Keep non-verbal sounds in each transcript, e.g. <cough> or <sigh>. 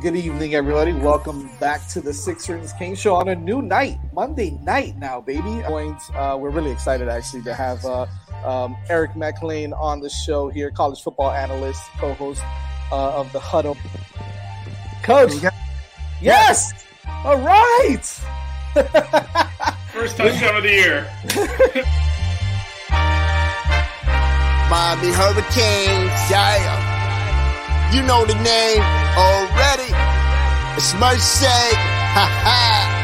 Good evening, everybody. Welcome back to the Six Rings Kane Show on a new night, Monday night now, baby. Uh, we're really excited actually to have uh, um, Eric McLean on the show here, college football analyst, co-host uh, of the Huddle. Coach, yes, all right. <laughs> First touchdown of the year. <laughs> Miami Hurricanes, yeah. You know the name already. It's Mercy. Ha ha.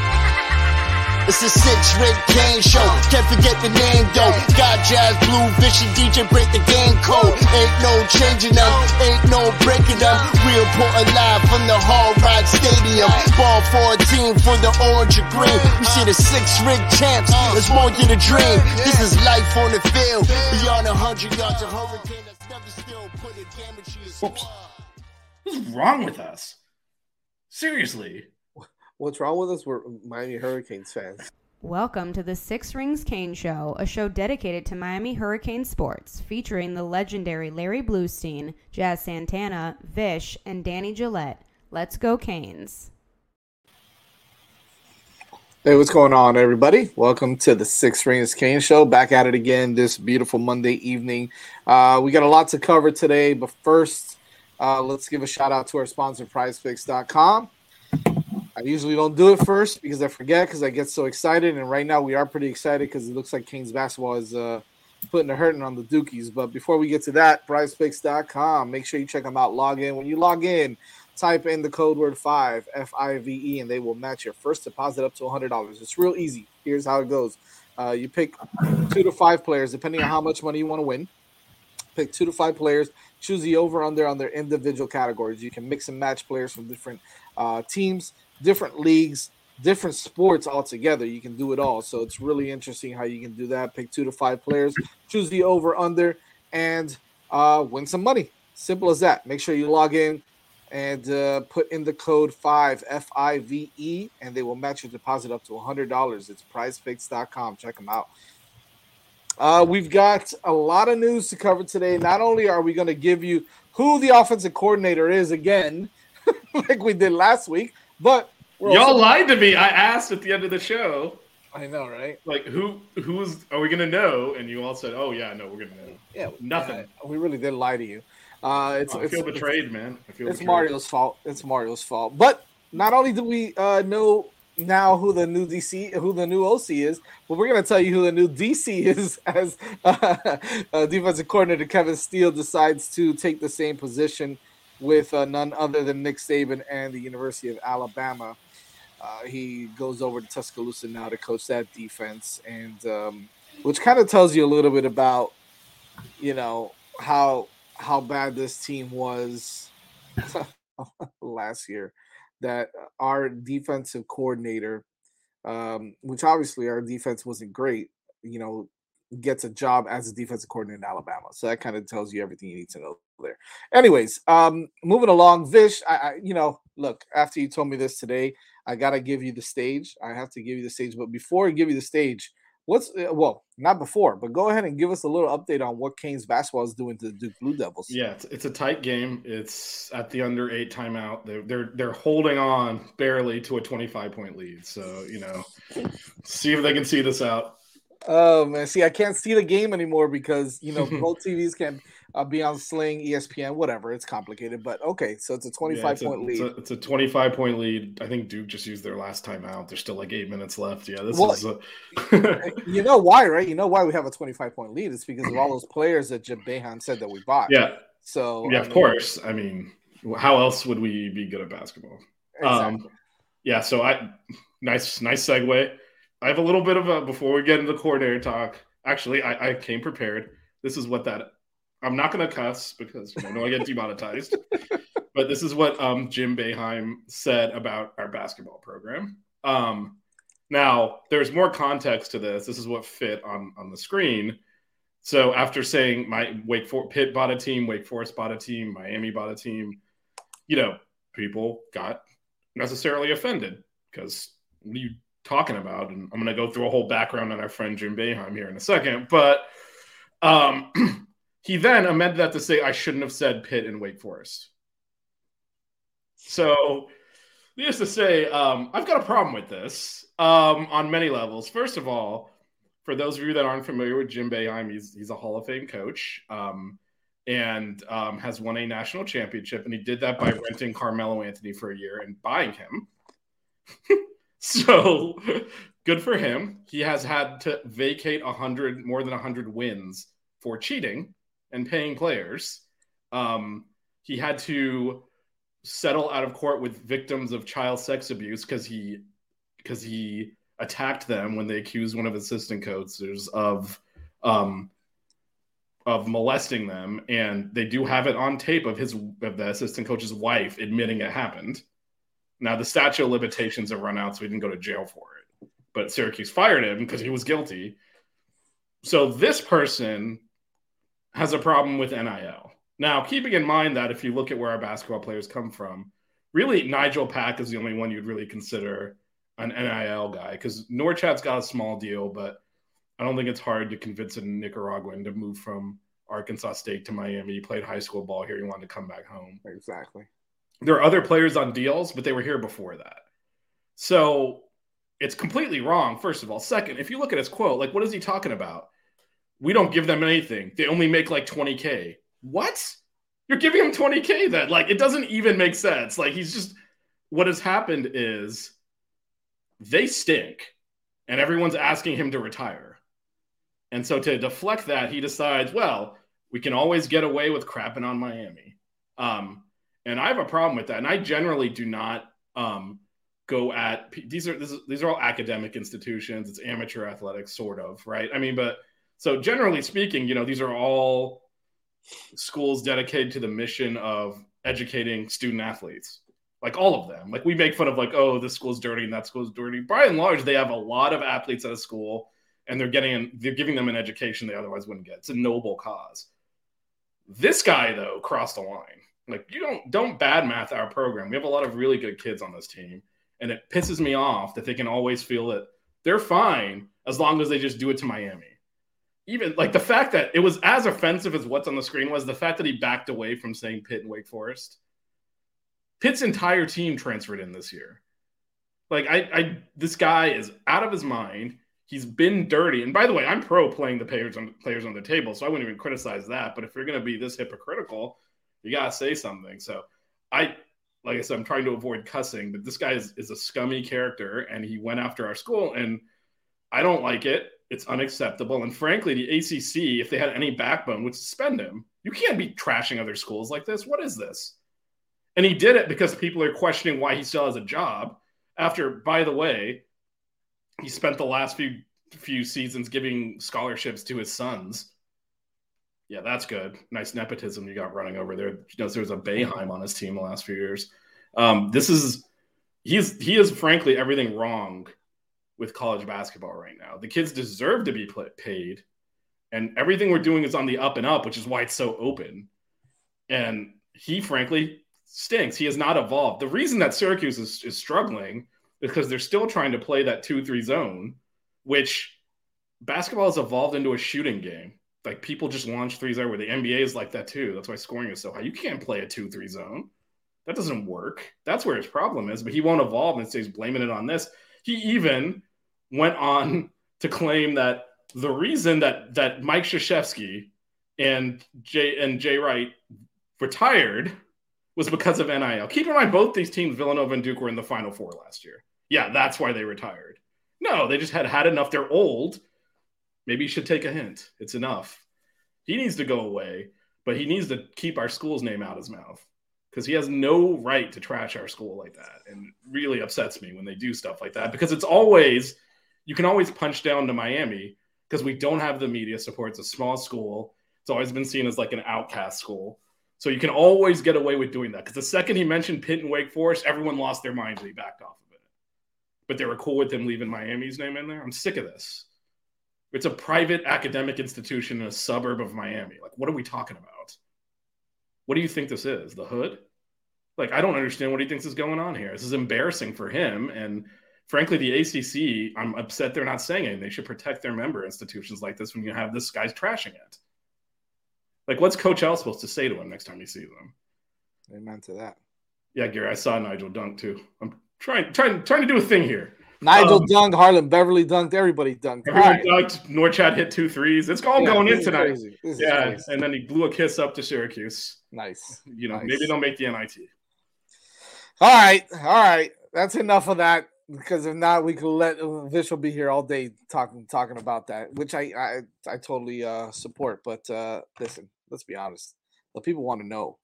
It's the six ring Kane show. Can't forget the name though. Got Jazz, Blue, Vision, DJ, break the game code. Ain't no changing them, ain't no breaking them. We reporting live from the Hard Rock Stadium. Ball 14 for the orange and green. We see the six ring champs. It's more than a dream. This is life on the field. Beyond a hundred yards, a hurricane Whoops. squad. What's wrong with us? Seriously. What's wrong with us? We're Miami Hurricanes fans. Welcome to the Six Rings Kane Show, a show dedicated to Miami Hurricane sports, featuring the legendary Larry Bluestein, Jazz Santana, Vish, and Danny Gillette. Let's go, Canes. Hey, what's going on, everybody? Welcome to the Six Rings Kane Show. Back at it again this beautiful Monday evening. Uh, we got a lot to cover today, but first, uh, let's give a shout out to our sponsor, prizepicks.com. I usually don't do it first because I forget because I get so excited, and right now we are pretty excited because it looks like Canes basketball is uh, putting a hurting on the Dukies. But before we get to that, prizepicks.com, Make sure you check them out. Log in. When you log in, type in the code word five F I V E, and they will match your first deposit up to hundred dollars. It's real easy. Here's how it goes: uh, you pick two to five players, depending on how much money you want to win. Pick two to five players. Choose the over under on their individual categories. You can mix and match players from different uh, teams, different leagues, different sports altogether. You can do it all. So it's really interesting how you can do that. Pick two to five players, choose the over under, and uh, win some money. Simple as that. Make sure you log in and uh, put in the code 5 F I V E, and they will match your deposit up to $100. It's prizepicks.com. Check them out. Uh, we've got a lot of news to cover today. Not only are we going to give you who the offensive coordinator is again, <laughs> like we did last week, but we're Y'all also- lied to me. I asked at the end of the show, I know, right? like, who who's are we gonna know? And you all said, Oh yeah, no, we're gonna know. Yeah, Nothing. uh, we really did lie to you. Uh, it's, Oh, I feel it's- betrayed, man. I feel It's betrayed. Mario's fault. It's Mario's fault. But not only do we uh, know now who the new DC, who the new OC is, but we're gonna tell you who the new DC <laughs> is as uh, uh, defensive coordinator Kevin Steele decides to take the same position with uh, none other than Nick Saban and the University of Alabama. Uh, he goes over to Tuscaloosa now to coach that defense, and um, which kind of tells you a little bit about, you know, how how bad this team was <laughs> last year. That our defensive coordinator, um, which obviously our defense wasn't great, you know, gets a job as a defensive coordinator in Alabama. So that kind of tells you everything you need to know there. Anyways, um, moving along, Vish, I, I you know, look, after you told me this today, I gotta give you the stage. I have to give you the stage, but before I give you the stage, what's uh, well, not before, but go ahead and give us a little update on what Canes basketball is doing to the Duke Blue Devils. Yeah, it's, it's a tight game. It's at the under eight timeout. They're they're they're holding on barely to a twenty five point lead. So you know, see if they can see this out. Oh man, see, I can't see the game anymore because you know <laughs> both TVs can uh, be on Sling, ESPN, whatever. It's complicated, but okay. So it's a twenty-five yeah, it's point a, lead. It's a, it's a, twenty-five point lead. I think Duke just used their last time out. There's still like eight minutes left. Yeah, this well, is. A... <laughs> you know why, right? You know why we have a twenty-five point lead? It's because of all those players that Jim Boeheim said that we bought. Yeah. So yeah, I of course. I mean, how else would we be good at basketball? Exactly. Um, yeah. So I nice nice segue. I have a little bit of a before we get into the coordinator talk. Actually, I, I came prepared. This is what that I'm not going to cuss because you know, I get demonetized. <laughs> but this is what um, Jim Boeheim said about our basketball program. Um, now, there's more context to this. This is what fit on on the screen. So after saying my Wake For- Pitt bought a team, Wake Forest bought a team, Miami bought a team, you know, people got necessarily offended because you talking about? And I'm going to go through a whole background on our friend Jim Boeheim here in a second. But um, <clears throat> he then amended that to say I shouldn't have said Pitt and Wake Forest. So, needless to say, um, I've got a problem with this um, on many levels. First of all, for those of you that aren't familiar with Jim Boeheim, he's he's a Hall of Fame coach um, and um, has won a national championship, and he did that by renting Carmelo Anthony for a year and buying him. <laughs> <laughs> so good for him. He has had to vacate a hundred more than a hundred wins for cheating and paying players. Um, he had to settle out of court with victims of child sex abuse because he because he attacked them when they accused one of his assistant coaches of um, of molesting them, and they do have it on tape of his of the assistant coach's wife admitting it happened. Now the statute of limitations have run out, so he didn't go to jail for it. But Syracuse fired him because he was guilty. So this person has a problem with NIL. Now, keeping in mind that if you look at where our basketball players come from, really Nijel Pack is the only one you'd really consider an NIL guy because Norchad's got a small deal, but I don't think it's hard to convince a Nicaraguan to move from Arkansas State to Miami. He played high school ball here. He wanted to come back home. Exactly. There are other players on deals, but they were here before that. So it's completely wrong, first of all. Second, if you look at his quote, like, what is he talking about? We don't give them anything. They only make like 20K. What? You're giving him 20K then? Like, it doesn't even make sense. Like, he's just, what has happened is they stink and everyone's asking him to retire. And so to deflect that, he decides, well, we can always get away with crapping on Miami. Um, and I have a problem with that. And I generally do not um, go at these are is, these are all academic institutions. It's amateur athletics, sort of, right? I mean, but so generally speaking, you know, these are all schools dedicated to the mission of educating student athletes like all of them. Like we make fun of like, oh, this school's dirty and that school's dirty. By and large, they have a lot of athletes at a school, and they're getting they're giving them an education they otherwise wouldn't get. It's a noble cause. This guy though crossed the line. Like you don't don't bad math our program. We have a lot of really good kids on this team, and it pisses me off that they can always feel that they're fine as long as they just do it to Miami. Even like the fact that it was as offensive as what's on the screen was the fact that he backed away from saying Pitt and Wake Forest Pitt's entire team transferred in this year. Like I, I this guy is out of his mind. He's been dirty. And by the way, I'm pro playing the players on players on the table, so I wouldn't even criticize that. But if you're going to be this hypocritical, you gotta say something. So I, like I said, I'm trying to avoid cussing, but this guy is, is a scummy character, and he went after our school, and I don't like it. It's unacceptable. And frankly, the ACC, if they had any backbone, would suspend him. You can't be trashing other schools like this. What is this? And he did it because people are questioning why he still has a job. After, by the way, he spent the last few few seasons giving scholarships to his sons. Yeah, that's good. Nice nepotism you got running over there. You know, there was a Boeheim on his team the last few years. Um, this is he's he is frankly everything wrong with college basketball right now. The kids deserve to be paid, and everything we're doing is on the up and up, which is why it's so open. And he, frankly, stinks. He has not evolved. The reason that Syracuse is, is struggling is because they're still trying to play that 2 3 zone, which basketball has evolved into a shooting game. Like people just launch threes everywhere. The NBA is like that too. That's why scoring is so high. You can't play a 2 3 zone. That doesn't work. That's where his problem is. But he won't evolve and he's blaming it on this. He even went on <laughs> to claim that the reason that that Mike Krzyzewski and Jay and Jay Wright retired was because of NIL. Keep in mind, both these teams, Villanova and Duke, were in the Final Four last year. Yeah, that's why they retired. No, they just had had enough. They're old. Maybe you should take a hint. It's enough. He needs to go away, but he needs to keep our school's name out his mouth because he has no right to trash our school like that. And really upsets me when they do stuff like that because it's always, you can always punch down to Miami because we don't have the media support. It's a small school. It's always been seen as like an outcast school. So you can always get away with doing that. Because the second he mentioned Pitt and Wake Forest, everyone lost their minds and he backed off of it. But they were cool with him leaving Miami's name in there. I'm sick of this. It's a private academic institution in a suburb of Miami. Like, what are we talking about? What do you think this is? The hood? Like, I don't understand what he thinks is going on here. This is embarrassing for him. And frankly, the ACC, I'm upset they're not saying anything. They should protect their member institutions like this when you have this guy's trashing it. Like, what's Coach L supposed to say to him next time he sees him? Amen to that. Yeah, Gary, I saw Nijel dunk too. I'm trying, trying, trying to do a thing here. Nijel um, dunked, Harlond Beverly dunked, everybody dunked. Everybody dunked. Norchad hit two threes. It's all yeah, going in tonight. Yeah, and then he blew a kiss up to Syracuse. Nice. You know, nice. maybe they'll make the NIT. All right, all right. That's enough of that. Because if not, we could let Vish will be here all day talking talking about that, which I I, I totally uh, support. But uh, listen, let's be honest. The people want to know.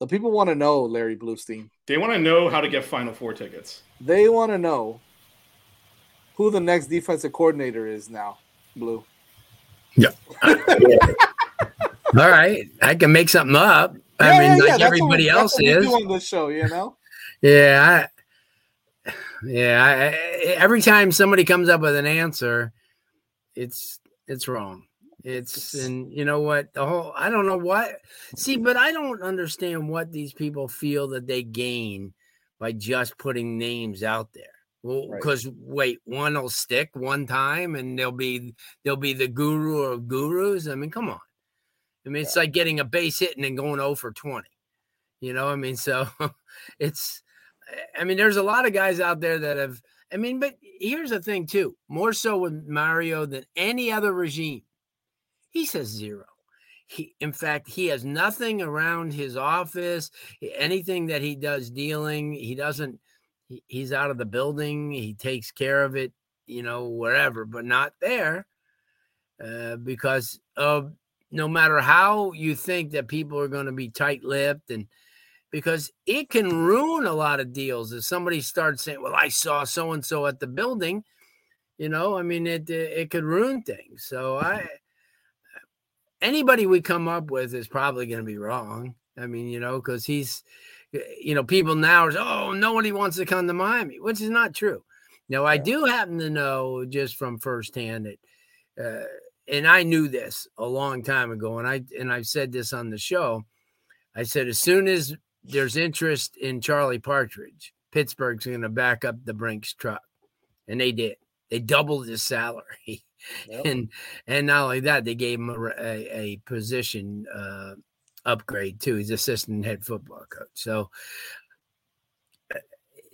The people want to know, Larry Bluestein. They want to know how to get Final Four tickets. They want to know who the next defensive coordinator is now, Blue. Yeah. <laughs> All right. I can make something up. Yeah, I mean, yeah, like yeah. everybody else is. on this show, you know? Yeah. I, yeah. I, every time somebody comes up with an answer, it's it's wrong. It's and you know what the whole I don't know what see, but I don't understand what these people feel that they gain by just putting names out there. Well, because right. wait, one will stick one time and they'll be they'll be the guru of gurus. I mean, come on. I mean, it's yeah. like getting a base hit and then going 0 for 20. You know, I mean, so <laughs> it's I mean, there's a lot of guys out there that have I mean, but here's the thing too, more so with Mario than any other regime he says zero. He, in fact, he has nothing around his office. Anything that he does dealing, he doesn't. He, he's out of the building. He takes care of it, you know, wherever, but not there, uh, because of no matter how you think that people are going to be tight-lipped and because it can ruin a lot of deals if somebody starts saying, "Well, I saw so and so at the building," you know. I mean, it it could ruin things. So I anybody we come up with is probably going to be wrong. I mean, you know, because he's, you know, people now are, oh, nobody wants to come to Miami, which is not true. Now, I do happen to know just from firsthand that, uh, and I knew this a long time ago, and I and I've said this on the show. I said as soon as there's interest in Charlie Partridge, Pittsburgh's going to back up the Brinks truck, and they did. They doubled his salary. <laughs> Yep. And and not only that, they gave him a, a, a position uh, upgrade too. He's assistant head football coach. So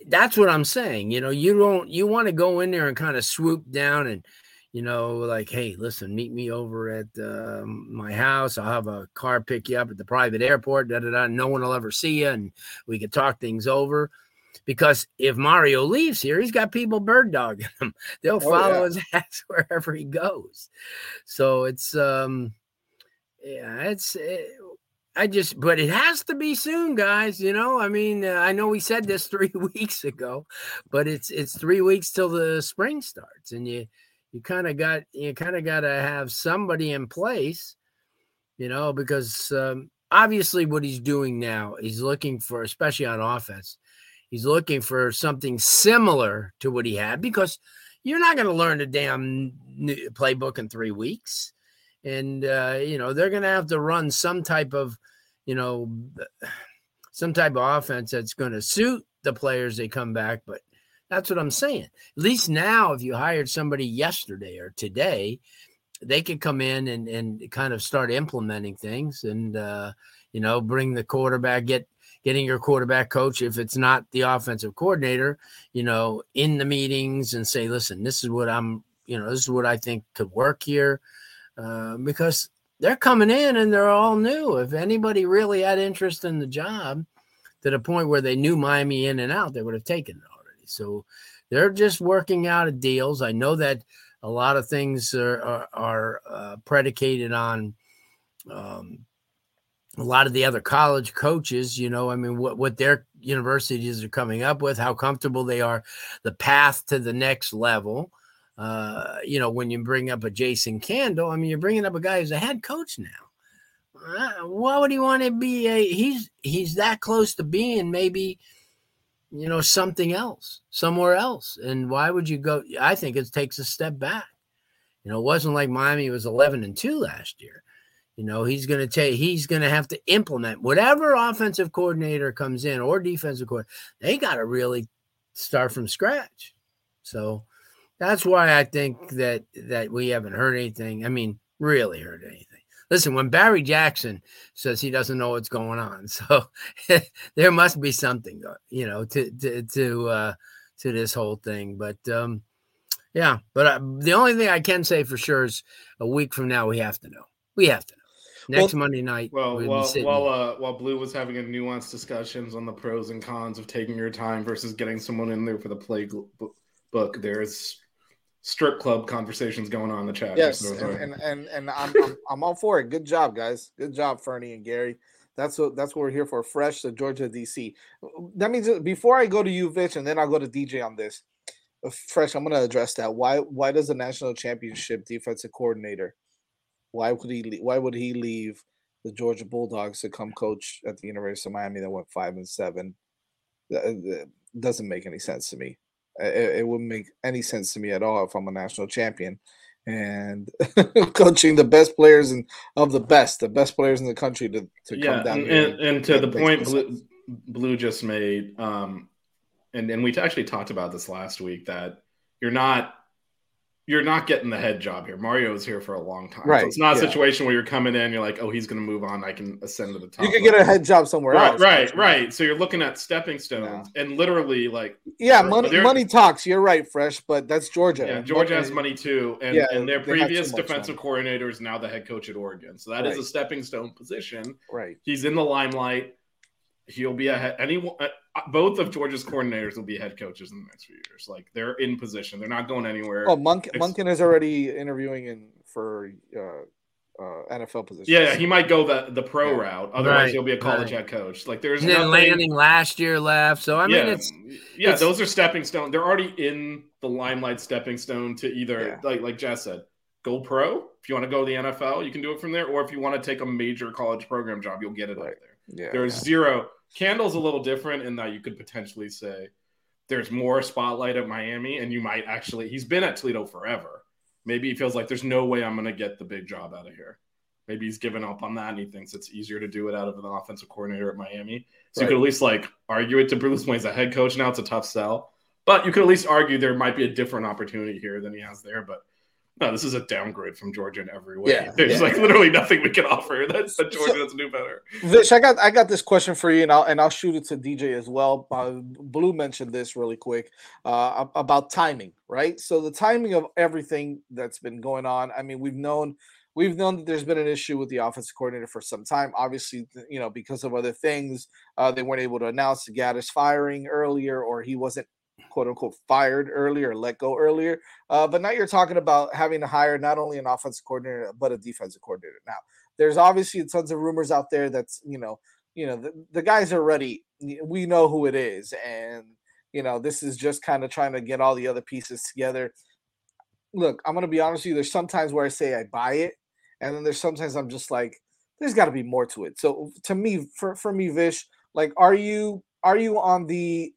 that's what I'm saying. You know, you don't you want to go in there and kind of swoop down and you know, like, hey, listen, meet me over at uh, my house. I'll have a car pick you up at the private airport. Da da da. No one will ever see you, and we can talk things over because if Mario leaves here, he's got people bird dogging him. <laughs> They'll oh, follow yeah. his <laughs> ass wherever he goes. So it's um yeah, it's it, I just but it has to be soon, guys, you know? I mean, uh, I know we said this <laughs> 3 weeks ago, but it's it's 3 weeks till the spring starts and you you kind of got you kind of got to have somebody in place, you know, because um obviously what he's doing now, he's looking for especially on offense He's looking for something similar to what he had because you're not going to learn the damn playbook in three weeks. And, uh, you know, they're going to have to run some type of, you know, <sighs> some type of offense that's going to suit the players they come back. But that's what I'm saying. At least now, if you hired somebody yesterday or today, they could come in and, and kind of start implementing things and, uh, you know, bring the quarterback, get getting your quarterback coach, if it's not the offensive coordinator, you know, in the meetings and say, listen, this is what I'm you know, this is what I think could work here, uh, because they're coming in and they're all new. If anybody really had interest in the job to the point where they knew Miami in and out, they would have taken it already. So they're just working out of deals. I know that a lot of things are are, are uh, predicated on um, a lot of the other college coaches. You know, I mean, what what their universities are coming up with, how comfortable they are, the path to the next level. Uh, you know, when you bring up a Jason Candle, I mean, you're bringing up a guy who's a head coach now. Uh, why would he want to be a? He's he's that close to being maybe, you know, something else, somewhere else. And why would you go? I think it takes a step back. You know, it wasn't like Miami was 11 and two last year. You know, he's going to take, he's going to have to implement whatever offensive coordinator comes in or defensive coordinator. They got to really start from scratch. So that's why I think that that we haven't heard anything. I mean, really heard anything. Listen, when Barry Jackson says he doesn't know what's going on, <laughs> so there must be something, you know, to to to uh, to this whole thing. But um, yeah, but uh, the only thing I can say for sure is a week from now we have to know. We have to know next well, Monday night. Well, we'll while while uh, while Blue was having a nuanced discussions on the pros and cons of taking your time versus getting someone in there for the play book, there's strip club conversations going on in the chat. Yes, and, and, and and I'm, I'm I'm all for it. Good job, guys. Good job, Fernie and Gary. That's what that's what we're here for. Fresh to Georgia DC. That means before I go to you, Vish, and then I'll go to DJ on this. Uh, Fresh, I'm going to address that. Why why does the national championship defensive coordinator? Why would he why would he leave the Georgia Bulldogs to come coach at the University of Miami that went five and seven? That doesn't make any sense to me. It, it wouldn't make any sense to me at all if I'm a national champion and <laughs> coaching the best players and of the best, the best players in the country to, to yeah, come down. And, and, and to the point Blue, Blue, just made, um, and and we actually talked about this last week that you're not you're not getting the head job here. Mario is here for a long time. Right. So it's not a yeah. situation where you're coming in, you're like, oh, he's going to move on. I can ascend to the top. You could get a head job somewhere right, else. Right, right. So you're looking at stepping stones yeah. and literally like. Yeah, money, money talks. You're right, Fresh, but that's Georgia. Yeah, Georgia money, has money too. And, yeah, and their previous defensive coordinator is now the head coach at Oregon. So that right. is a stepping stone position. Right. He's in the limelight. He'll be a head, anyone. Uh, both of Georgia's coordinators will be head coaches in the next few years. Like they're in position. They're not going anywhere. Oh, Monk, Monken is already interviewing in for uh, uh, NFL positions. Yeah, he might go the the pro yeah. route. Otherwise, right. he'll be a college right. head coach. Like there's and then Lanning last year left. So I mean, yeah. it's yeah, it's, those are stepping stone. They're already in the limelight, stepping stone to either yeah. like like Jess said, go pro. If you want to go to the NFL, you can do it from there. Or if you want to take a major college program job, you'll get it right. there. Yeah, there's zero Candle's a little different in that you could potentially say there's more spotlight at Miami, and you might actually he's been at Toledo forever. Maybe he feels like there's no way I'm going to get the big job out of here. Maybe he's given up on that, and he thinks it's easier to do it out of an offensive coordinator at Miami. So right. you could at least like argue it to Bruce when he's a head coach now. It's a tough sell, but you could at least argue there might be a different opportunity here than he has there. But no, this is a downgrade from Georgia in every way. Yeah, There's yeah. like literally nothing we can offer. That's that Georgia doesn't do better. Vish, I got I got this question for you, and I'll and I'll shoot it to DJ as well. Uh, Blue mentioned this really quick uh, about timing, right? So the timing of everything that's been going on. I mean, we've known we've known that there's been an issue with the offensive coordinator for some time. Obviously, you know, because of other things, uh, they weren't able to announce the Gattis firing earlier, or he wasn't quote unquote fired earlier, let go earlier. Uh, but now you're talking about having to hire not only an offensive coordinator but a defensive coordinator. Now, there's obviously tons of rumors out there that's you know, you know, the, the guys are ready. We know who it is, and you know, this is just kind of trying to get all the other pieces together. Look, I'm gonna be honest with you. There's sometimes where I say I buy it, and then there's sometimes I'm just like, there's got to be more to it. So to me, for for me, Vish, like, are you are you on the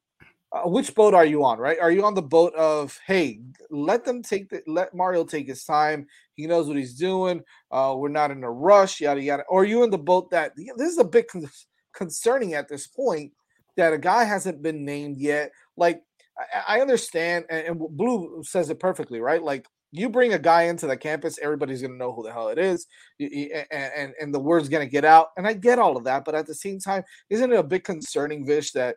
uh, which boat are you on right? Are you on the boat of hey let them take the let mario take his time. He knows what he's doing. Uh we're not in a rush yada yada. Or you in the boat that this is a bit con- concerning at this point that a guy hasn't been named yet. Like i, I understand and, and blue says it perfectly right? Like you bring a guy into the campus, everybody's going to know who the hell it is, and, and, and the word's going to get out. And I get all of that, but at the same time, isn't it a bit concerning, Vish, that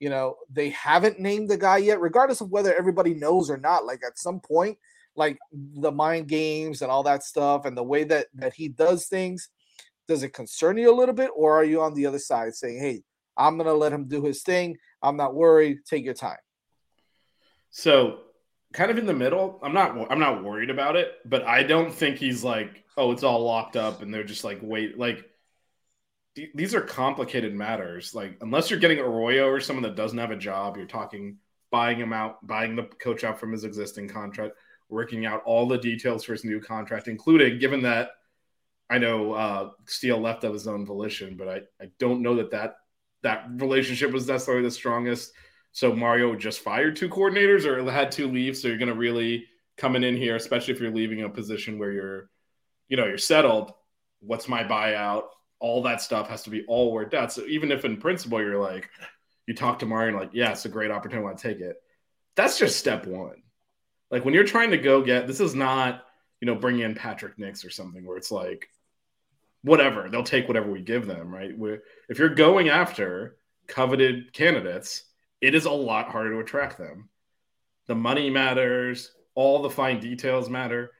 you know they haven't named the guy yet regardless of whether everybody knows or not like at some point like the mind games and all that stuff and the way that that he does things does it concern you a little bit or are you on the other side saying hey i'm gonna let him do his thing. I'm not worried. Take your time. So kind of in the middle i'm not i'm not worried about it but i don't think he's like oh it's all locked up and they're just like wait like these are complicated matters like unless you're getting arroyo or someone that doesn't have a job you're talking buying him out buying the coach out from his existing contract working out all the details for his new contract, including given that I know uh, Steele left of his own volition, but I, I don't know that, that that relationship was necessarily the strongest. So Mario just fired two coordinators or had two leave. So you're going to really coming in here, especially if you're leaving a position where you're, you know, you're settled. What's my buyout? All that stuff has to be all worked out. So even if in principle you're like, you talk to Mario and like, yeah, it's a great opportunity, I want to take it. That's just step one. Like when you're trying to go get this is not, you know, bringing in Patrick Nix or something where it's like whatever, they'll take whatever we give them, right? Where if you're going after coveted candidates, it is a lot harder to attract them. The money matters, all the fine details matter.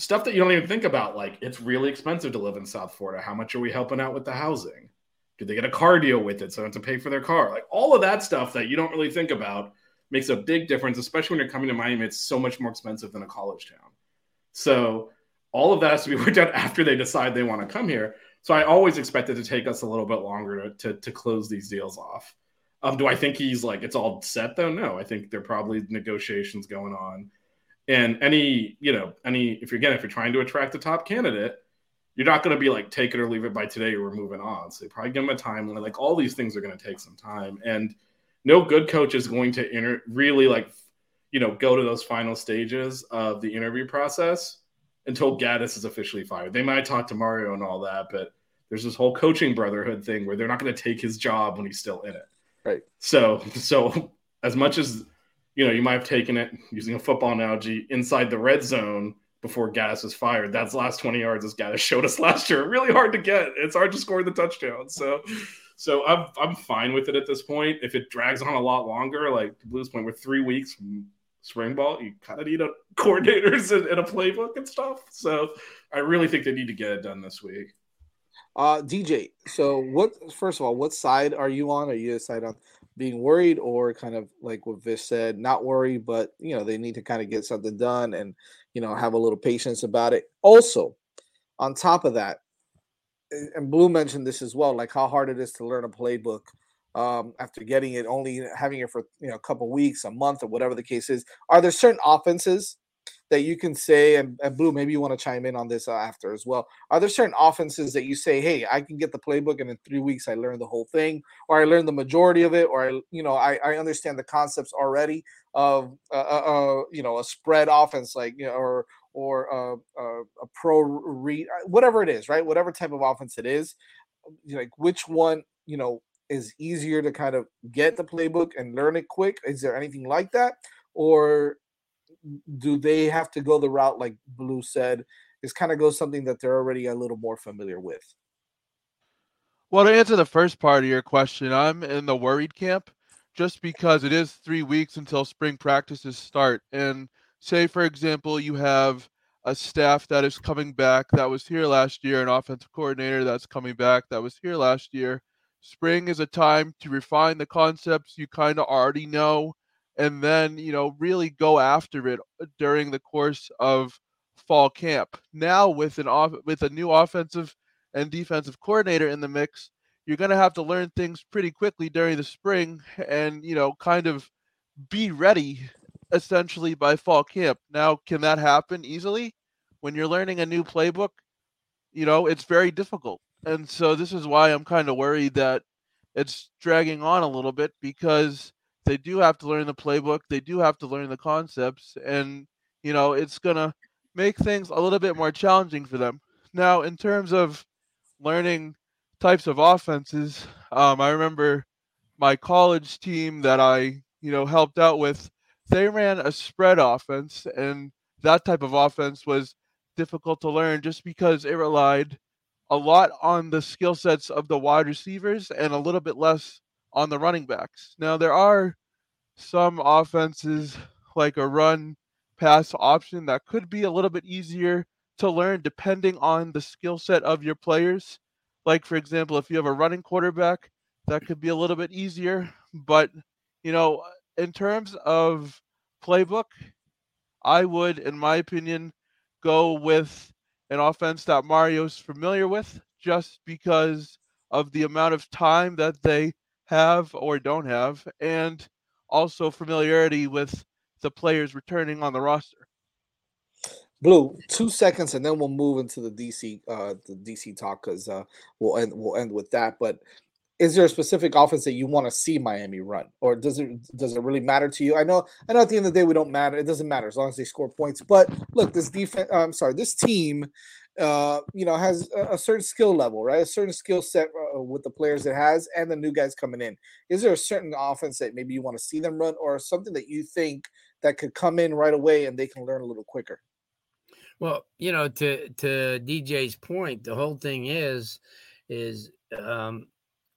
Stuff that you don't even think about, like it's really expensive to live in South Florida. How much are we helping out with the housing? Did they get a car deal with it so they have to pay for their car? Like all of that stuff that you don't really think about makes a big difference, especially when you're coming to Miami. It's so much more expensive than a college town. So all of that has to be <laughs> worked out after they decide they want to come here. So I always expect it to take us a little bit longer to, to, to close these deals off. Um, do I think he's like it's all set though? No, I think there are probably negotiations going on. And any, you know, any if you're again, if you're trying to attract a top candidate, you're not going to be like take it or leave it by today or we're moving on. So you probably give them a timeline. Like all these things are going to take some time. And no good coach is going to inter- really like you know go to those final stages of the interview process until Gattis is officially fired. They might talk to Mario and all that, but there's this whole coaching brotherhood thing where they're not going to take his job when he's still in it. Right. So so as much as you know, you might have taken it using a football analogy inside the red zone before Gattis was fired. That's last 20 yards as Gattis showed us <laughs> last year. Really hard to get. It's hard to score the touchdown. So so I'm I'm fine with it at this point. If it drags on a lot longer, like the Blues point, we're three weeks from spring ball, you kind of need a <laughs> coordinators and, and, a playbook and stuff. So I really think they need to get it done this week. Uh, DJ, so what? First of all, what side are you on? Are you a side on being worried, or kind of like what Vish said, not worried, but you know they need to kind of get something done and you know have a little patience about it. Also, on top of that, and Blue mentioned this as well, like how hard it is to learn a playbook um, after getting it, only having it for you know a couple weeks, a month, or whatever the case is. Are there certain offenses that you can say, and, and Blue, maybe you want to chime in on this uh, after as well. Are there certain offenses that you say, hey, I can get the playbook, and in three weeks I learned the whole thing, or I learned the majority of it, or I, you know, I, I understand the concepts already of uh, uh, uh you know a spread offense, like you know, or or a, a, a pro read, uh, whatever it is, right? Whatever type of offense it is, like which one, you know, is easier to kind of get the playbook and learn it quick? Is there anything like that? Or do they have to go the route like Blue said, is kind of go something that they're already a little more familiar with? Well, to answer the first part of your question, I'm in the worried camp just because it is three weeks until spring practices start. And say for example you have a staff that is coming back that was here last year an offensive coordinator that's coming back that was here last year spring is a time to refine the concepts you kind of already know and then you know really go after it uh, during the course of fall camp now with an off with a new offensive and defensive coordinator in the mix you're going to have to learn things pretty quickly during the spring and you know kind of be ready essentially by fall camp. Now, can that happen easily? When you're learning a new playbook, you know, it's very difficult. And so this is why I'm kind of worried that it's dragging on a little bit because they do have to learn the playbook, they do have to learn the concepts, and you know, it's to make things a little bit more challenging for them. Now, in terms of learning types of offenses, um, I remember my college team that I, you know, helped out with they ran a spread offense, and that type of offense was difficult to learn just because it relied a lot on the skill sets of the wide receivers and a little bit less on the running backs. Now, there are some offenses like a run pass option that could be a little bit easier to learn depending on the skill set of your players. Like, for example, if you have a running quarterback, that could be a little bit easier. But, you know, in terms of playbook, I would, in my opinion, go with an offense that Mario's familiar with just because of the amount of time that they have or don't have, and also familiarity with the players returning on the roster. Blue, two seconds, and then we'll move into the DC uh the DC talk because uh we'll end we'll end with that. But is there a specific offense that you want to see Miami run, or does it does it really matter to you? I know I know at the end of the day we don't matter. It doesn't matter as long as they score points. But look, this defense. Uh, I'm sorry, this team. Uh, you know, has a, certain skill level, right? A certain skill set uh, with the players it has, and the new guys coming in. Is there a certain offense that maybe you want to see them run, or something that you think that could come in right away and they can learn a little quicker? Well, you know, to to DJ's point, the whole thing is is um,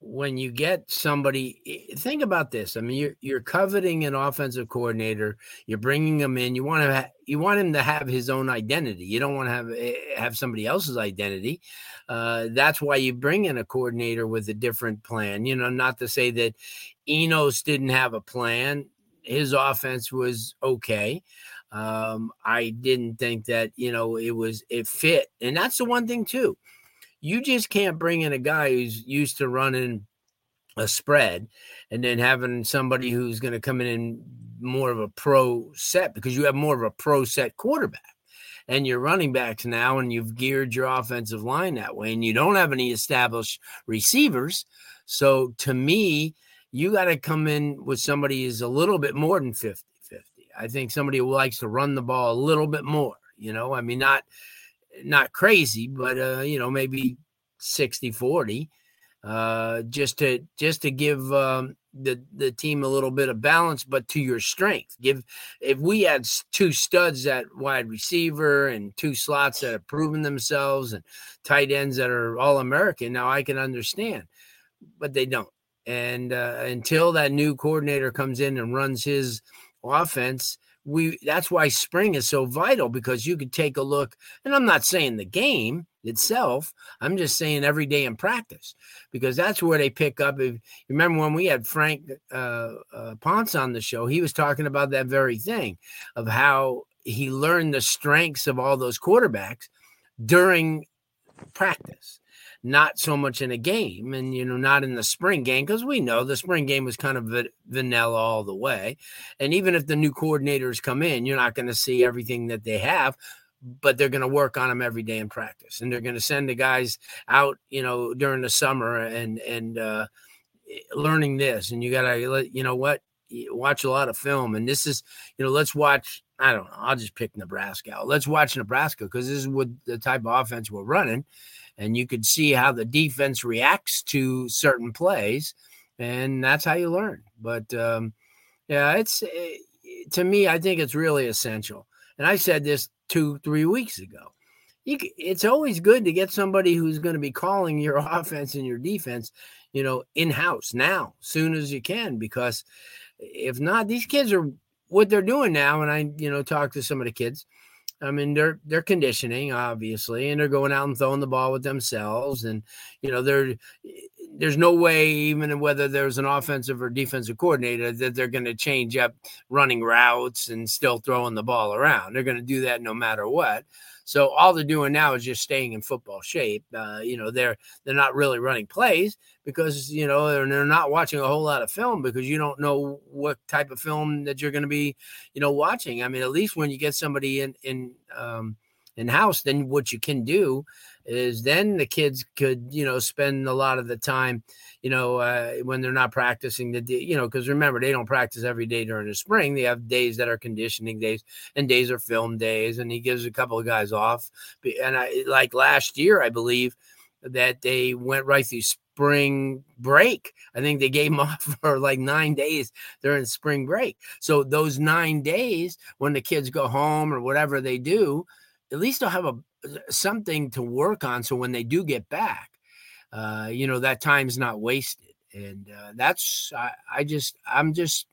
when you get somebody. Think about this. I mean, you're you're coveting an offensive coordinator. You're bringing him in. You want to ha- you want him to have his own identity. You don't want to have eh, have somebody else's identity. Uh, that's why you bring in a coordinator with a different plan. You know, not to say that Enos didn't have a plan. His offense was okay. Um, I didn't think that, you know, it was, it fit. And that's the one thing, too. You just can't bring in a guy who's used to running a spread and then having somebody who's going to come in and more of a pro set because you have more of a pro set quarterback. And your running backs now and you've geared your offensive line that way and you don't have any established receivers. So to me you got to come in with somebody who's a little bit more than 50 I think somebody who likes to run the ball a little bit more. You know, I mean, not not crazy, but uh, you know, maybe 60 40 uh, just to just to give um, the the team a little bit of balance, but to your strength. Give if we had two studs at wide receiver and two slots that have proven themselves and tight ends that are all American, now I can understand, but they don't. And uh, until that new coordinator comes in and runs his offense we that's why spring is so vital because you could take a look and i'm not saying the game itself i'm just saying every day in practice because that's where they pick up if you remember when we had frank uh, uh, ponce on the show he was talking about that very thing of how he learned the strengths of all those quarterbacks during practice not so much in a game and you know not in the spring game because we know the spring game was kind of vanilla all the way. And even if the new coordinators come in you're not going to see everything that they have but they're going to work on them every day in practice. And they're going to send the guys out you know during the summer and and uh, learning this. And you got to you know what? Watch a lot of film. And this is you know let's watch i don't know i'll just pick nebraska out. Let's watch nebraska because this is what the type of offense we're running and you could see how the defense reacts to certain plays, and that's how you learn. But um, yeah, it's it, eh, to me, I think it's really essential. And I said this two, three weeks ago. You, it's always good to get somebody who's going to be calling your <laughs> offense and your defense, you know, in house now, soon as you can, because if not, these kids are what they're doing now. And I, you know, talk to some of the kids I mean, they're they're conditioning, obviously, and they're going out and throwing the ball with themselves. And you know, they're eh, there's no way, even whether there's an offensive or defensive coordinator, that they're going to change up running routes and still throwing the ball around. They're going to do that no matter what. So all they're doing now is just staying in football shape. Uh, you know, they're they're not really running plays because you know they're, they're not watching a whole lot of film because you don't know what type of film that you're going to be, you know, watching. I mean, at least when you get somebody in in um, in house, then what you can do is then the kids could you know spend a lot of the time you know uh, when they're not practicing the you know because remember they don't practice every day during the spring they have days that are conditioning days and days are film days and he gives a couple of guys off and I like last year I believe that they went right through spring break. I think they gave them <laughs> off for like nine days during spring break. So those nine days, when the kids go home or whatever they do, at least they'll have a something to work on. So when they do get back, uh, you know that time's not wasted, and uh, that's I, I just I'm just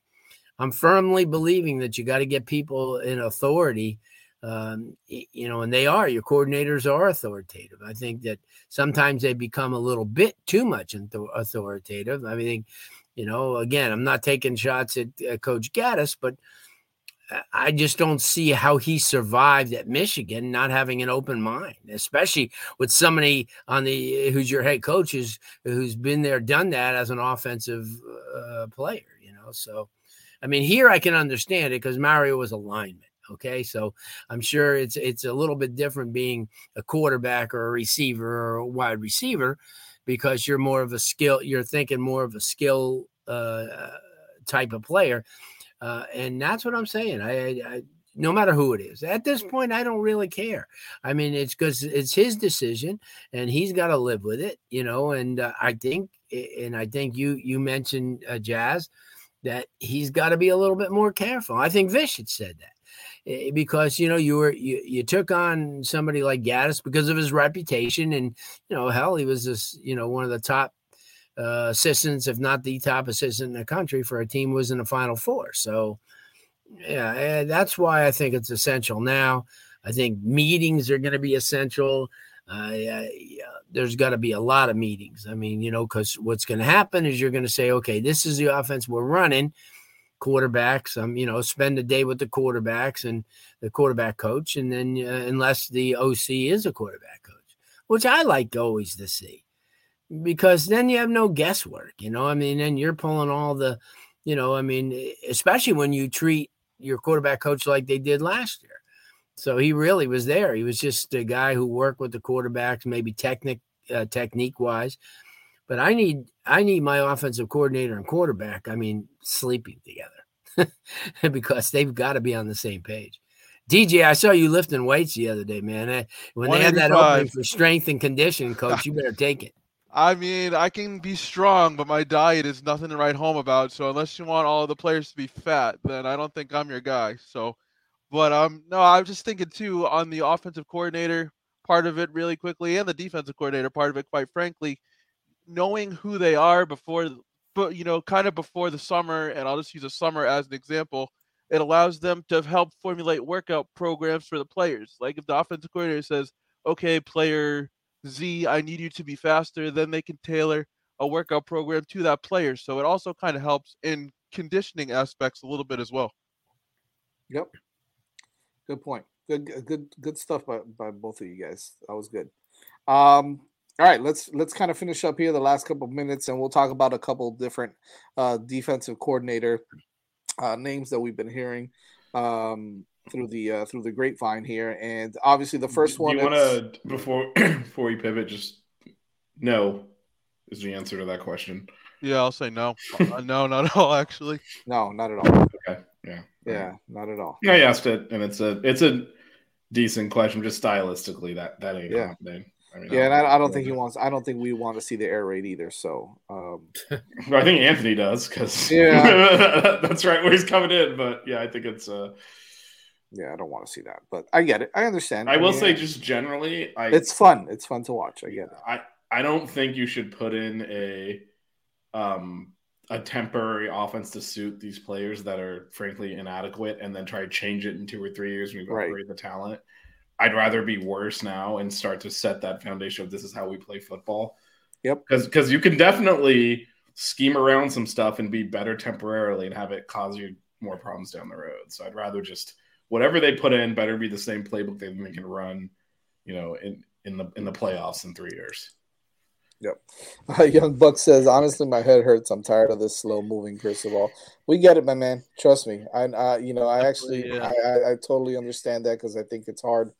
I'm firmly believing that you got to get people in authority. Um, you know, and they are your coordinators are authoritative. I think that sometimes they become a little bit too much authoritative. I mean, you know, again, I'm not taking shots at, at Coach Gattis, but I just don't see how he survived at Michigan, not having an open mind, especially with somebody on the who's your head coach who's who's been there, done that as an offensive uh, player. You know, so I mean, here I can understand it because Mario was a lineman. Okay, so I'm sure it's it's a little bit different being a quarterback or a receiver or a wide receiver because you're more of a skill. You're thinking more of a skill uh, type of player uh, and that's what I'm saying. I, I, no matter who it is, at this point, I don't really care. I mean, it's because it's his decision, and he's got to live with it, you know. And uh, I think, and I think you you mentioned uh, Jazz that he's got to be a little bit more careful. I think Vish had said that eh, because you know you were you, you took on somebody like Gattis because of his reputation, and you know hell, he was this you know one of the top uh, assistants, if not the top assistant in the country for a team was in the Final Four. So, yeah, that's why I think it's essential now. I think meetings are going to be essential. Uh, yeah, there's got to be a lot of meetings. I mean, you know, because what's going to happen is you're going to say, okay, this is the offense we're running. Quarterbacks, um, you know, spend a day with the quarterbacks and the quarterback coach, and then uh, unless the OC is a quarterback coach, which I like always to see because then you have no guesswork, you know. I mean, then you're pulling all the, you know, I mean, especially when you treat your quarterback coach like they did last year. So he really was there. He was just a guy who worked with the quarterbacks, maybe technic uh, technique wise. But I need I need my offensive coordinator and quarterback. I mean, sleeping together <laughs> because they've got to be on the same page. DJ, I saw you lifting weights the other day, man. When they had that opening for strength and conditioning, coach, you better take it. I mean, I can be strong, but my diet is nothing to write home about. So unless you want all the players to be fat, then I don't think I'm your guy. So, but um, no, I was just thinking too on the offensive coordinator part of it really quickly, and the defensive coordinator part of it, quite frankly, knowing who they are before, but you know, kind of before the summer, and I'll just use a summer as an example. It allows them to help formulate workout programs for the players. Like if the offensive coordinator says, "Okay, player." Z, I need you to be faster, then they can tailor a workout program to that player. So it also kind of helps in conditioning aspects a little bit as well. Yep. Good point. Good good good stuff by, by both of you guys. That was good. Um all right, let's let's kind of finish up here the last couple of minutes and we'll talk about a couple different uh defensive coordinator uh names that we've been hearing. Um through the uh, through the grapevine here, and obviously the first one. Do you want to before <clears throat> before we pivot? Just no is the answer to that question. Yeah, I'll say no. uh, no, not at all. Actually, no, not at all. Okay. Yeah. Yeah, not at all. Yeah, I asked it, and it's a it's a decent question. Just stylistically, that that ain't yeah. happening. I mean, yeah, I and I, I, don't think he wants. I don't think we want to see the air raid either. So, um, <laughs> I think Anthony does because yeah, <laughs> that's right where he's coming in. But yeah, I think it's uh, yeah, I don't want to see that, but I get it. I understand. I, I will mean, say, just generally, I, it's fun. It's fun to watch. I get it. I I don't think you should put in a um a temporary offense to suit these players that are frankly inadequate, and then try to change it in two or three years when you upgrade right. the talent. I'd rather be worse now and start to set that foundation of this is how we play football. Yep. Because because you can definitely scheme around some stuff and be better temporarily and have it cause you more problems down the road. So I'd rather just whatever they put in better be the same playbook they can run, you know, in in the in the playoffs in three years. Yep. <laughs> Uh, Young Buck says, honestly, my head hurts. I'm tired of this slow moving crystal ball. We get it, my man. Trust me. I, uh, you know, I actually, yeah. I, I, I, totally understand that because I think it's hard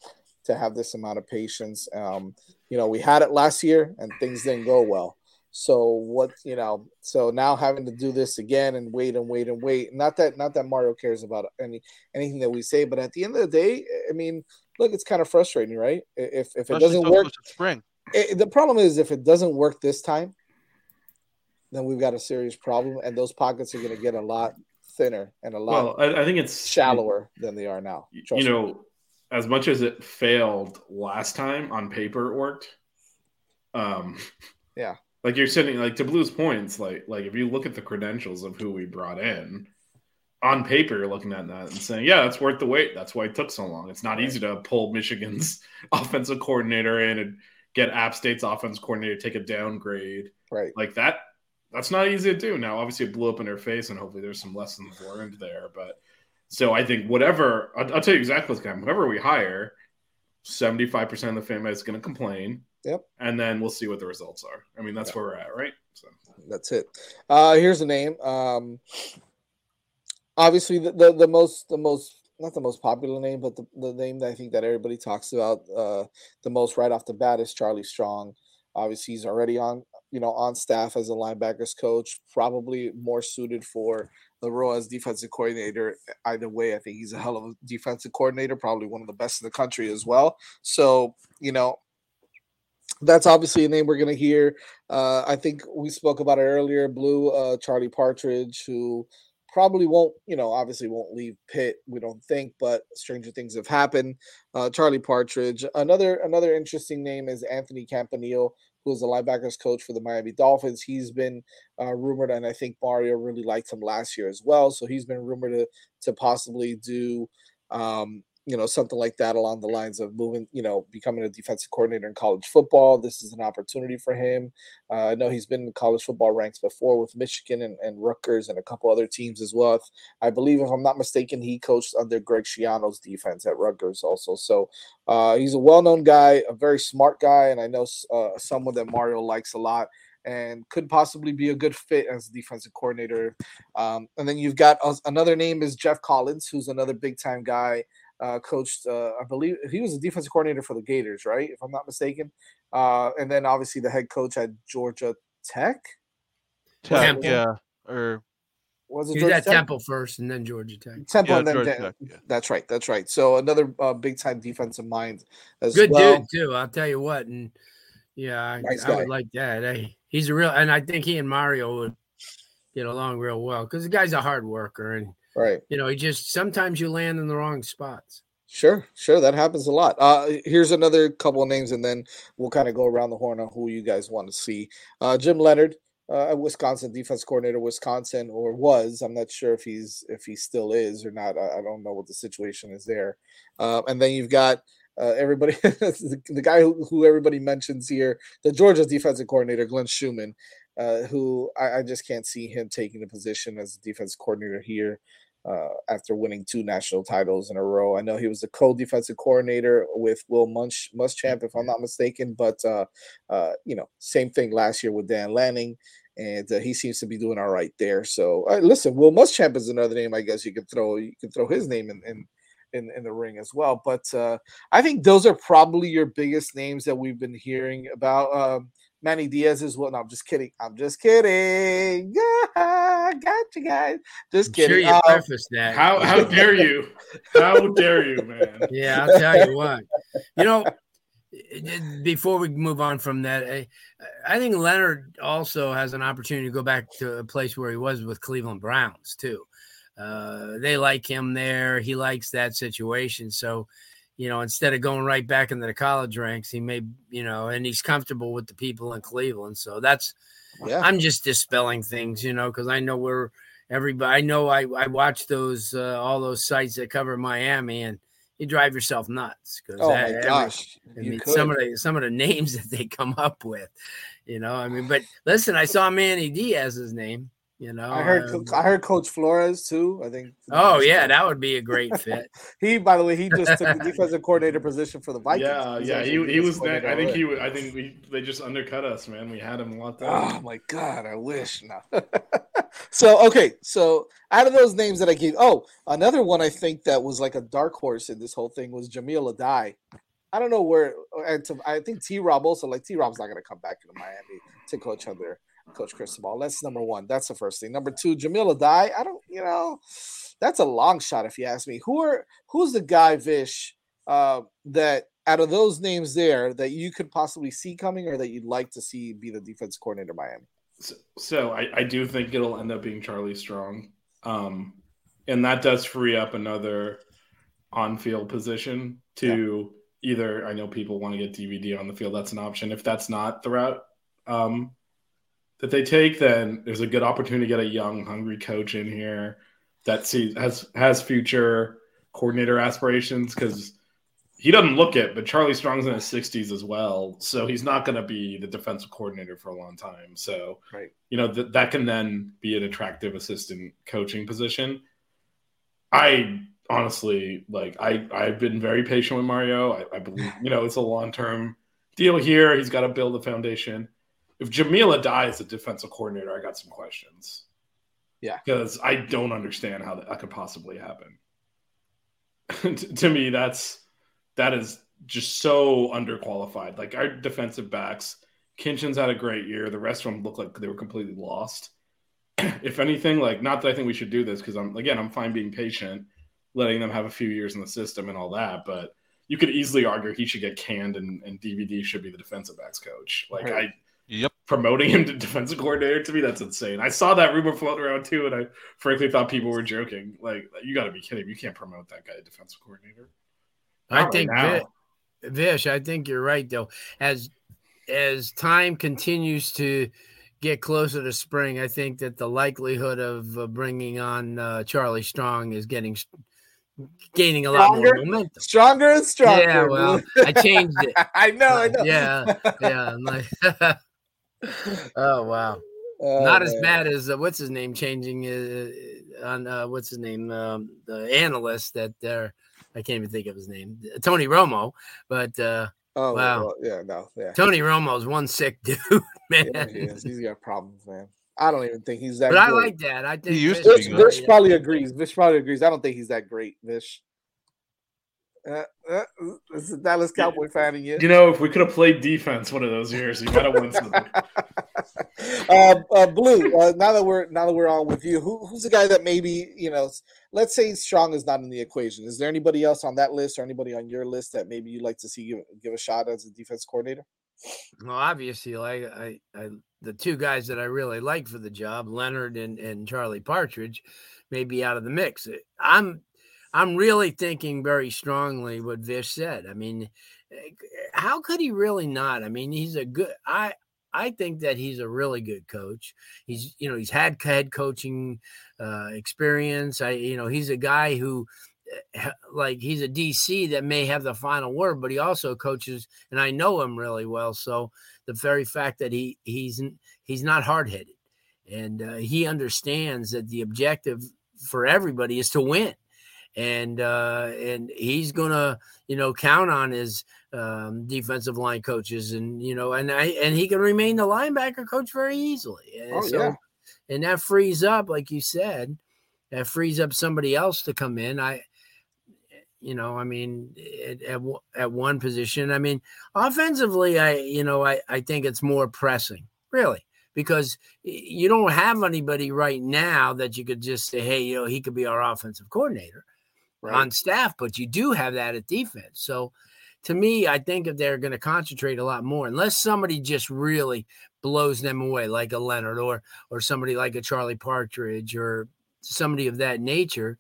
to have this amount of patience. Um, you know, we had it last year and things didn't go well. So what you know, so now having to do this again and wait and wait and wait. Not that not that Mario cares about any anything that we say, but at the end of the day, I mean, look, it's kind of frustrating, right? If if it doesn't work, spring. It, the problem is if it doesn't work this time, then we've got a serious problem, and those pockets are going to get a lot thinner and a lot. Well, I, I think it's shallower than they are now. you know, me. as much as it failed last time on paper, it worked. Um, yeah like you're sitting like to Blue's points, like like if you look at the credentials of who we brought in, on paper, you're looking at that and saying, yeah, that's worth the wait. That's why it took so long. It's not easy to pull Michigan's <laughs> offensive coordinator in and get App State's offense coordinator take a downgrade. Right. Like that, that's not easy to do. Now, obviously, it blew up in their face, and hopefully, there's some lessons learned there. But so I think whatever, I'll, I'll tell you exactly what's going Whoever we hire, 75% of the fan base is going to complain. Yep. And then we'll see what the results are. I mean, that's Yep. where we're at, right? So That's it. Uh, here's a name. Um, obviously, the, the the most the most not the most popular name, but the, the name that I think that everybody talks about uh, the most right off the bat is Charlie Strong. Obviously, he's already on you know on staff as a linebackers coach, probably more suited for the role as defensive coordinator. Either way, I think he's a hell of a defensive coordinator, probably one of the best in the country as well. So you know. That's obviously a name we're going to hear. Uh, I think we spoke about it earlier. Blue uh, Charlie Partridge, who probably won't, you know, obviously won't leave Pitt. We don't think, but stranger things have happened. Uh, Charlie Partridge. Another another interesting name is Anthony Campanile, who is the linebackers coach for the Miami Dolphins. He's been uh, rumored, and I think Mario really liked him last year as well. So he's been rumored to to possibly do. Um, you know something like that along the lines of moving you know becoming a defensive coordinator in college football this is an opportunity for him uh, i know he's been in college football ranks before with michigan and, and rutgers and a couple other teams as well i believe if i'm not mistaken he coached under greg schiano's defense at rutgers also so uh, he's a well-known guy a very smart guy and i know uh, someone that mario likes a lot and could possibly be a good fit as defensive coordinator. Um, and then you've got another name is Geoff Collins, who's another big time guy. Uh, coached, uh, I believe he was a defensive coordinator for the Gators, right? If I'm not mistaken. Uh, and then obviously the head coach at Georgia Tech. Tech, Temple. yeah, or Was it He's Georgia at Tech? Temple first and then Georgia Tech. Temple Yeah, and then Georgia Tech, yeah. that's right, that's right. So another uh, big time defensive mind as Good well. dude too. I'll tell you what, and yeah, I, Nice I guy. would like that. Hey, he's a real, and I think he and Mario would get along real well because the guy's a hard worker, and Right. you know, he just sometimes you land in the wrong spots. Sure, sure. That happens a lot. Uh, here's another couple of names, and then we'll kind of go around the horn on who you guys want to see. Uh, Jim Leonhard, uh, Wisconsin defense coordinator, Wisconsin, or was. I'm not sure if he's if he still is or not. I, I don't know what the situation is there. Uh, and then you've got uh, everybody, <laughs> the, the guy who, who everybody mentions here, the Georgia defensive coordinator, Glenn Schumann, uh, who I, I just can't see him taking the position as defense coordinator here uh, after winning two national titles in a row. I know he was the co-defensive coordinator with Will Munch Muschamp, if I'm not mistaken, but uh, uh, you know, same thing last year with Dan Lanning, and uh, he seems to be doing all right there. So uh, listen, Will Muschamp is another name I guess you could throw. You could throw his name in. in in, in the ring as well, but uh, I think those are probably your biggest names that we've been hearing about. Um, Manny Diaz is what? No, I'm just kidding. I'm just kidding. <laughs> got you guys. Just I'm sure kidding. you Um, prefaced that. how how <laughs> dare you? How dare you, man? Yeah, I'll tell you what. You know, <laughs> before we move on from that, I, I think Leonhard also has an opportunity to go back to a place where he was with Cleveland Browns too. Uh, they like him there. He likes that situation. So, you know, instead of going right back into the college ranks, he may, you know, and he's comfortable with the people in Cleveland. So that's yeah. I'm just dispelling things, you know, because I know we're everybody. I know I I watch those uh, all those sites that cover Miami, and you drive yourself nuts. Because Oh my gosh. I mean, could. some of the some of the <laughs> names that they come up with, you know. I mean, but listen, I saw Manny Diaz's name. You know, I heard um, I heard Coach Flores too. I think. oh yeah, that would be a great <laughs> fit. he by the way he just took the <laughs> defensive coordinator position for the Vikings. Yeah, yeah. He, he was. defensive Ne- I think he. I think we. They just undercut us, man. We had him locked already. Oh my god, I wish no. <laughs> so okay, so out of those names that I gave, oh, another one I think that was like a dark horse in this whole thing was Jahmile Addae. I don't know where, and to, I think T Rob also like T Rob's not going to come back into Miami to coach under Coach Cristobal. That's number one. That's the first thing. Number two, Jahmile Addae. I don't, you know, that's a long shot if you ask me. Who are who's the guy, Vish, uh, that out of those names there that you could possibly see coming or that you'd like to see be the defense coordinator Miami? So, so I, I do think it'll end up being Charlie Strong, um, and that does free up another on-field position to either. I know people want to get DVD on the field. That's an option. If that's not the route um, that they take, then there's a good opportunity to get a young, hungry coach in here. that sees has has future coordinator aspirations because he doesn't look it, but Charlie Strong's in his 60s as well, so he's not going to be the defensive coordinator for a long time. So, right, you know th- that can then be an attractive assistant coaching position. I honestly like I I've been very patient with Mario. I, I believe you know it's a long term deal here. He's got to build a foundation. If Jamila dies a defensive coordinator, I got some questions. Yeah, because I don't understand how that, could possibly happen. <laughs> to me, that's that is just so underqualified. Like our defensive backs, Kinchens had a great year. The rest of them looked like they were completely lost. <clears throat> if anything, like not that I think we should do this because I'm again I'm fine being patient, letting them have a few years in the system and all that, but you could easily argue he should get canned and, and DVD should be the defensive backs coach. Like right. I. Promoting him to defensive coordinator to me, that's insane. I saw that rumor floating around too, and I frankly thought people were joking. Like, you got to be kidding! You can't promote that guy defensive coordinator. I think right Vish, I think you're right though. As as time continues to get closer to spring, I think that the likelihood of uh, bringing on uh, Charlie Strong is getting gaining a lot more momentum. Stronger and stronger. Yeah, well, I changed it. <laughs> I know, I know. Yeah, yeah. <laughs> I'm like, oh wow. Oh, Not man. as bad as uh, what's his name changing uh, on uh, what's his name um, the analyst that they're I can't even think of his name Tony Romo, but uh, oh wow, well, yeah, no, yeah. Tony Romo's one sick <laughs> dude, man. Yeah, he is. He's got problems, man. I don't even think he's that. But good. I like that. I think he used Vish, to Vish probably agrees. Vish probably agrees. I don't think he's that great, Vish. Uh, uh, this is a Dallas Cowboy fan in you. You know, if we could have played defense one of those years, you might have won something. <laughs> uh, uh, Blue. Uh, now that we're now that we're on with you, who, who's the guy that maybe you know? Let's say Strong is not in the equation. Is there anybody else on that list or anybody on your list that maybe you'd like to see give, give a shot as a defense coordinator? Well, obviously, like I, I, the two guys that I really like for the job, Leonhard and and Charlie Partridge, may be out of the mix. I'm I'm really thinking very strongly what Vish said. I mean, eh, how could he really not? I mean, he's a good. I I think that he's a really good coach. He's you know he's had head coaching uh, experience. I you know he's a guy who eh, like he's a DC that may have the final word, but he also coaches, and I know him really well. So the very fact that he he's he's not hard headed, and uh, he understands that the objective for everybody is to win and uh, and he's gonna you know count on his um, defensive line coaches, and you know, and I and he can remain the linebacker coach very easily. Oh so, yeah, and that frees up, like you said, that frees up somebody else to come in. I, you know, I mean, at, at, at one position, I mean, offensively, I you know, I I think it's more pressing, really because you don't have anybody right now that you could just say, hey, you know, he could be our offensive coordinator right. on staff, but you do have that at defense. So to me, I think if they're going to concentrate a lot more, unless somebody just really blows them away, like a Leonhard or or somebody like a Charlie Partridge or somebody of that nature,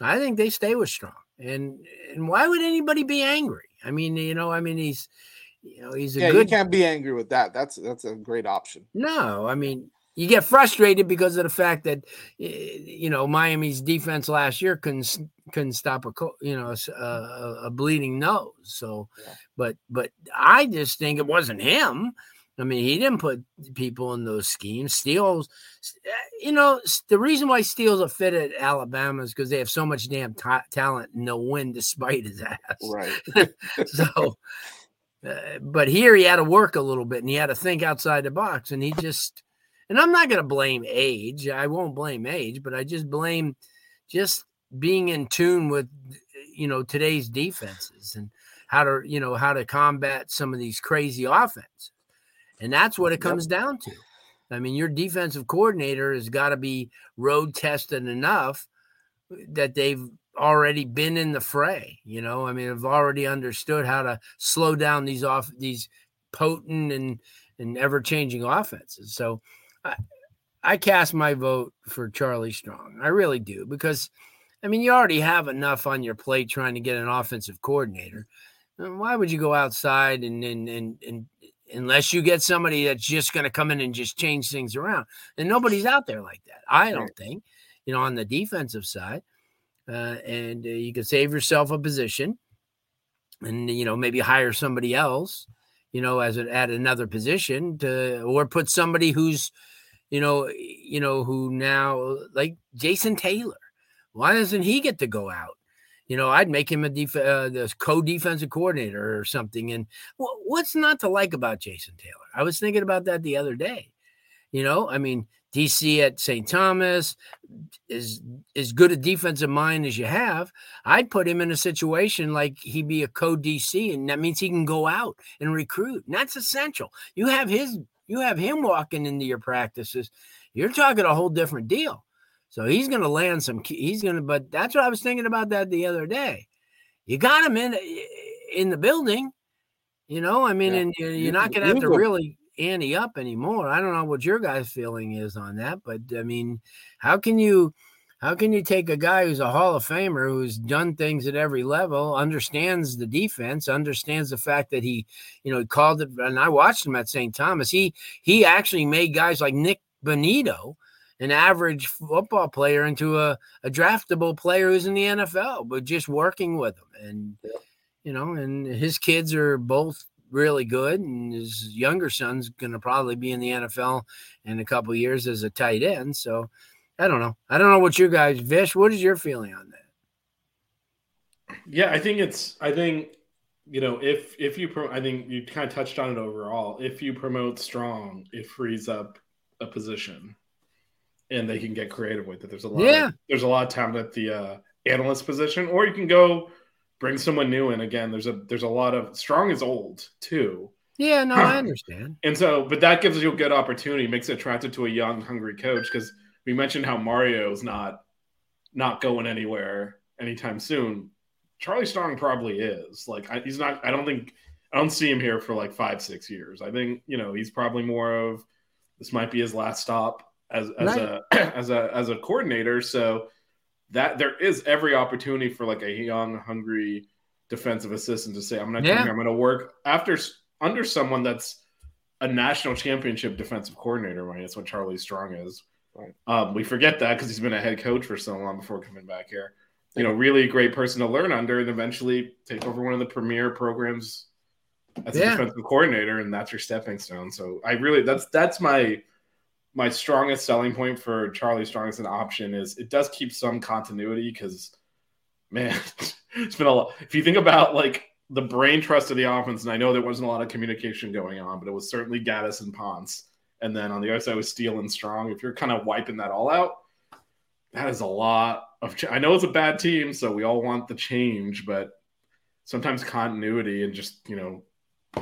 I think they stay with Strong. And and why would anybody be angry? I mean, you know, I mean, he's you know, he's a yeah, good. You can't be angry with that. That's that's a great option. No, I mean, you get frustrated because of the fact that you know Miami's defense last year couldn't couldn't stop a you know a, a bleeding nose. So, yeah. but but I just think it wasn't him. I mean, he didn't put people in those schemes. Steele's, you know, the reason why Steele's a fit at Alabama is because they have so much damn t- talent and they'll win despite his ass. Right. <laughs> so, uh, but here he had to work a little bit and he had to think outside the box, and he just and I'm not going to blame age. I won't blame age, but I just blame just being in tune with you know today's defenses and how to you know how to combat some of these crazy offenses. And that's what it comes yep. down to. I mean, your defensive coordinator has got to be road tested enough that they've already been in the fray. You know, I mean, have already understood how to slow down these off these potent and and ever changing offenses. So I, cast my vote for Charlie Strong. I really do because, I mean, you already have enough on your plate trying to get an offensive coordinator. Why would you go outside and and and, and unless you get somebody that's just going to come in and just change things around? And nobody's out there like that. I don't think. you know, on the defensive side, uh, and uh, you can save yourself a position, and you know maybe hire somebody else, you know, as a, at another position to, or put somebody who's, you know, you know who now like Jason Taylor. Why doesn't he get to go out? You know, I'd make him a def- uh, co-defensive coordinator or something. And what's not to like about Jason Taylor? I was thinking about that the other day. You know, I mean, DC at St. Thomas is as good a defensive mind as you have. I'd put him in a situation like he'd be a co-DC, and that means he can go out and recruit. And that's essential. You have his, you have him walking into your practices. You're talking a whole different deal. So he's going to land some. He's going to. But that's what I was thinking about that the other day. You got him in in the building. You know, I mean, yeah. and you're, you're not going to have to really ante up anymore. I don't know what your guys' feeling is on that, but I mean, how can you? How can you take a guy who's a Hall of Famer, who's done things at every level, understands the defense, understands the fact that he, you know, he called it, and I watched him at St. Thomas. He he actually made guys like Nick Benito, an average football player into a, a draftable player who's in the NFL, but just working with him. And, you know, and his kids are both really good. And his younger son's going to probably be in the NFL in a couple years as a tight end. So I don't know. I don't know what you guys, Vish, what is your feeling on that? Yeah, I think it's, I think, you know, if, if you, pro- I think you kind of touched on it overall. If you promote strong, it frees up a position and they can get creative with it. There's a lot. Yeah. Of, there's a lot of talent at the uh, analyst position, or you can go bring someone new in. Again, there's a there's a lot of strong is old too. Yeah, no, I <laughs> understand. And so, but that gives you a good opportunity, makes it attractive to a young, hungry coach because we mentioned how Mario's not not going anywhere anytime soon. Charlie Strong probably is. Like I, he's not. I don't think I don't see him here for like five, six years. I think you know he's probably more of this might be his last stop as as right. a <clears throat> as a as a coordinator. So that there is every opportunity for like a young, hungry defensive assistant to say, "I'm going to. I'm going to work after under someone that's a national championship defensive coordinator." Right? That's what Charlie Strong is. Right. Um, we forget that because he's been a head coach for so long before coming back here. You know, really a great person to learn under, and eventually take over one of the premier programs as yeah. a defensive coordinator, and that's your stepping stone. So I really that's that's my my strongest selling point for Charlie Strong as an option is it does keep some continuity because man, <laughs> it's been a lot. If you think about like the brain trust of the offense, and I know there wasn't a lot of communication going on, but it was certainly Gattis and Ponce. And then on the other side was Steele and Strong. If you're kind of wiping that all out, that is a lot of. Ch- I know it's a bad team, so we all want the change, but sometimes continuity and just you know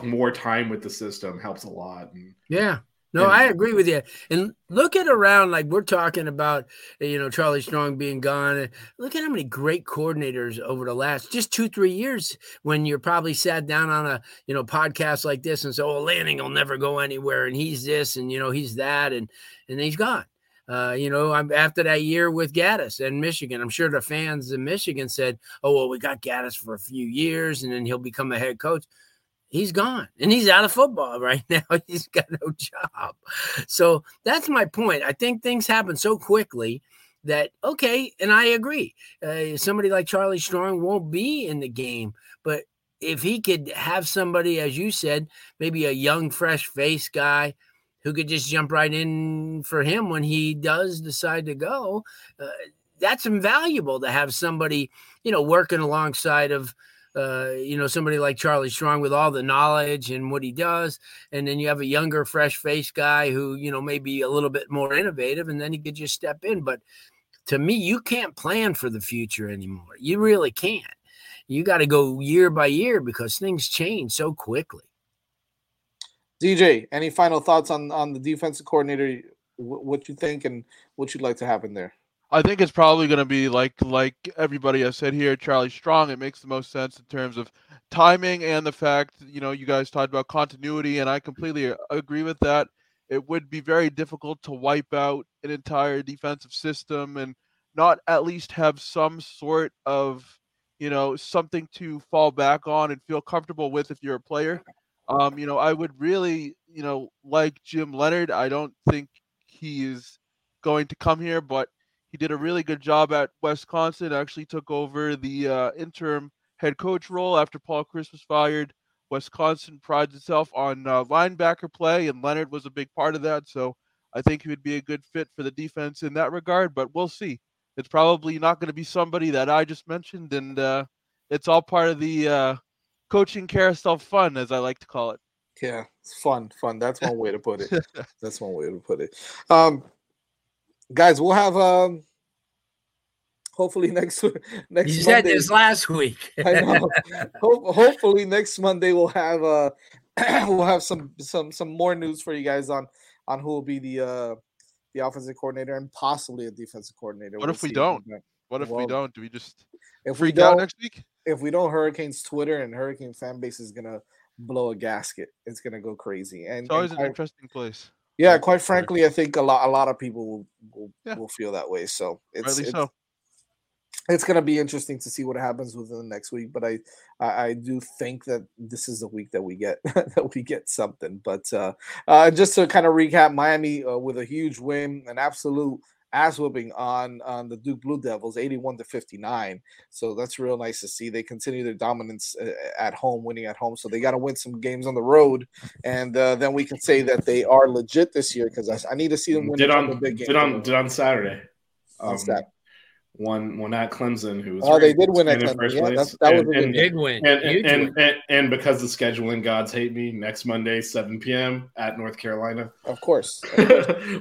more time with the system helps a lot. And yeah, no, I agree with you. And look at around like we're talking about, you know, Charlie Strong being gone. Look at how many great coordinators over the last just two, three years when you're probably sat down on a, you know, podcast like this and say, oh, Lanning will never go anywhere. And he's this and, you know, he's that. And, and he's gone. Uh, you know, I'm after that year with Gattis and Michigan. I'm sure the fans in Michigan said, "Oh, well, we got Gattis for a few years, and then he'll become a head coach." He's gone and he's out of football <laughs> right now. He's got no job. So that's my point. I think things happen so quickly that, okay, and I agree. Uh, somebody like Charlie Strong won't be in the game, but if he could have somebody, as you said, maybe a young, fresh face guy who could just jump right in for him when he does decide to go, uh, that's invaluable to have somebody, you know, working alongside of uh, you know, somebody like Charlie Strong with all the knowledge and what he does. And then you have a younger, fresh face guy who, you know, may be a little bit more innovative and then he could just step in. But to me, you can't plan for the future anymore. You really can't. You got to go year by year because things change so quickly. DJ, any final thoughts on on the defensive coordinator? What you think and what you'd like to happen there? I think it's probably going to be like like everybody has said here, Charlie Strong. It makes the most sense in terms of timing and the fact you know you guys talked about continuity, and I completely agree with that. It would be very difficult to wipe out an entire defensive system and not at least have some sort of you know something to fall back on and feel comfortable with if you're a player. Um, you know, I would really you know like Jim Leonhard. I don't think he is going to come here, but He did a really good job at Wisconsin. Actually, took over the uh, interim head coach role after Paul Chryst was fired. Wisconsin prides itself on uh, linebacker play, and Leonhard was a big part of that. So I think he would be a good fit for the defense in that regard. But we'll see. It's probably not going to be somebody that I just mentioned, and uh, it's all part of the uh, coaching carousel fun, as I like to call it. Yeah, it's fun, fun. That's one way to put it. <laughs> That's one way to put it. Um, guys, we'll have um, hopefully <laughs> next next. You said Monday- this last week. <laughs> I know. Ho- hopefully next Monday we'll have uh <clears throat> we'll have some some some more news for you guys on on who will be the uh the offensive coordinator and possibly a defensive coordinator. What We'll if we don't? What if we don't? Do we just If we freak out don't, next week? if we don't, Hurricanes Twitter and Hurricane fan base is gonna blow a gasket. It's gonna go crazy. And, It's always and an quite- interesting place. yeah, quite frankly, I think a lot a lot of people will will, Yeah. will feel that way. So it's it's, so. it's going to be interesting to see what happens within the next week. But I, I, I do think that this is the week that we get <laughs> that we get something. But uh, uh, just to kind of recap, Miami uh, with a huge win, an absolute ass whooping on on the Duke Blue Devils, eighty-one to fifty-nine. So that's real nice to see. They continue their dominance uh, at home, winning at home. So they got to win some games on the road, and uh, then we can say that they are legit this year because I, I need to see them win Did on big games did on did on Saturday. On Um, Sat- One one at Clemson, who was Oh, they did win at in Clemson. first Yeah, place. that's- that was And- a and- Big win. and, Huge and, and, and because the scheduling gods hate me, next Monday, 7 p.m. at North Carolina. Of course. <laughs>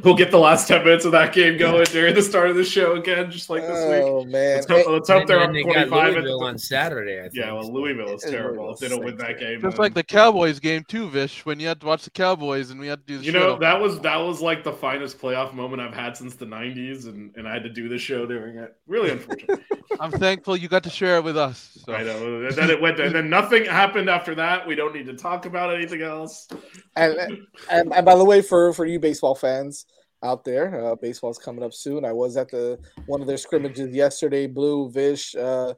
we'll get the last 10 minutes of that game going during the start of the show again, just like this week. Oh man. Let's hope, let's hope And they're then up they got 25 the on Saturday. I think. Yeah, well, Louisville is terrible Louisville if they don't win that game. Just like the Cowboys game too, Vish, when you had to watch the Cowboys and we had to do the show you show. know that was that was like the finest playoff moment I've had since the 90s, and, and I had to do the show during it. Really <laughs> unfortunate. I'm thankful you got to share it with us. So. I know. And then it went, and then nothing happened after that. We don't need to talk about anything else. and, and and by the way, for for you baseball fans out there, uh, baseball's coming up soon. I was at the one of their scrimmages yesterday. Blue Vish. Uh,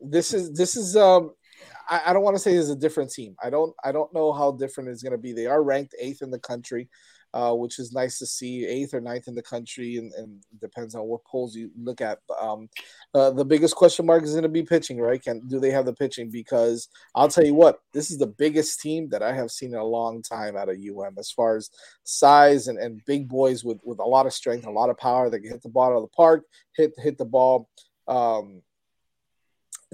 this is this is um. I, I don't want to say this is a different team. I don't I don't know how different it's going to be. They are ranked eighth in the country, uh, which is nice to see. Eighth or ninth in the country, and, and depends on what polls you look at. Um, uh, the biggest question mark is going to be pitching, right? Can do they have the pitching? Because I'll tell you what, this is the biggest team that I have seen in a long time out of UM as far as size and, and big boys with, with a lot of strength, a lot of power. They can hit the ball of the park, hit hit the ball, um,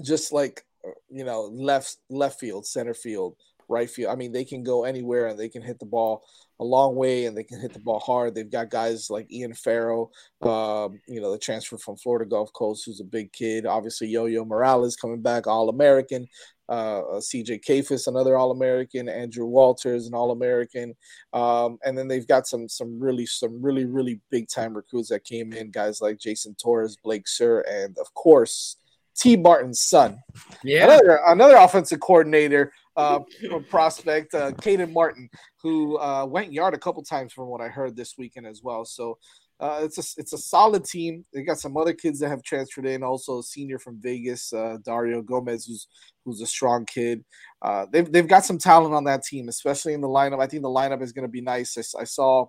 just like uh, you know left left field, center field, right field. I mean, they can go anywhere and they can hit the ball a long way and they can hit the ball hard. They've got guys like Ian Farrow, um, you know, the transfer from Florida Gulf Coast, who's a big kid. Obviously, Yo Yo Morales coming back, All American. Uh, uh, CJ Kayfus, another All American. Andrew Walters, an All American. Um, and then they've got some some really some really really big time recruits that came in. Guys like Jason Torres, Blake Cyr, and of course T. Barton's son, Yeah. another another offensive coordinator uh, <laughs> prospect, uh, Caden Martin, who uh, went yard a couple times from what I heard this weekend as well. So uh, it's a it's a solid team. They got some other kids that have transferred in. Also, a senior from Vegas, uh, Dario Gomez, who's who's a strong kid. Uh, they've they've got some talent on that team, especially in the lineup. I think the lineup is going to be nice. I saw,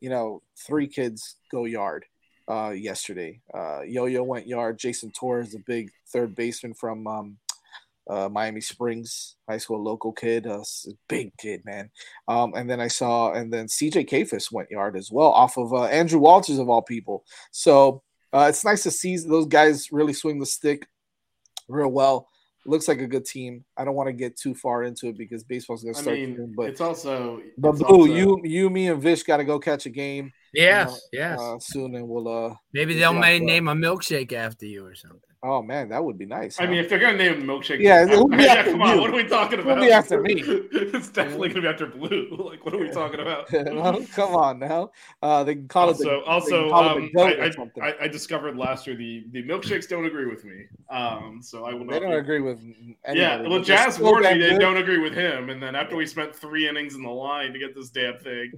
you know, three kids go yard uh, yesterday. Uh, Yo-Yo went yard. Jason Torres, the big third baseman from um, uh, Miami Springs High School, local kid, uh, big kid, man. Um, and then I saw, and then CJ Kayfus went yard as well, off of uh, Andrew Walters of all people. So uh, it's nice to see those guys really swing the stick real well. Looks like a good team. I don't want to get too far into it because baseball's going to I start mean, soon. But it's also but it's Blue, also- you you me and Vish got to go catch a game. you Yes. know, Yes. Uh, soon, and we'll. uh Maybe they'll may name a milkshake after you or something. Oh man, that would be nice. I huh? mean, if they're gonna name milkshake, Yeah, it'll be yeah, after come on, what are we talking It'll about? be after me. <laughs> it's definitely gonna be after blue. <laughs> Like, what are we <laughs> talking about? Well, come on now. Uh, they can call also, it. The, also, can call it um, the I. I, I, I discovered last year the the milkshakes don't agree with me. Um, so I will they don't be- agree with. Anybody, Yeah, well, they're Jazz warned me they don't agree with him, and then after we spent three innings in the line to get this damn thing,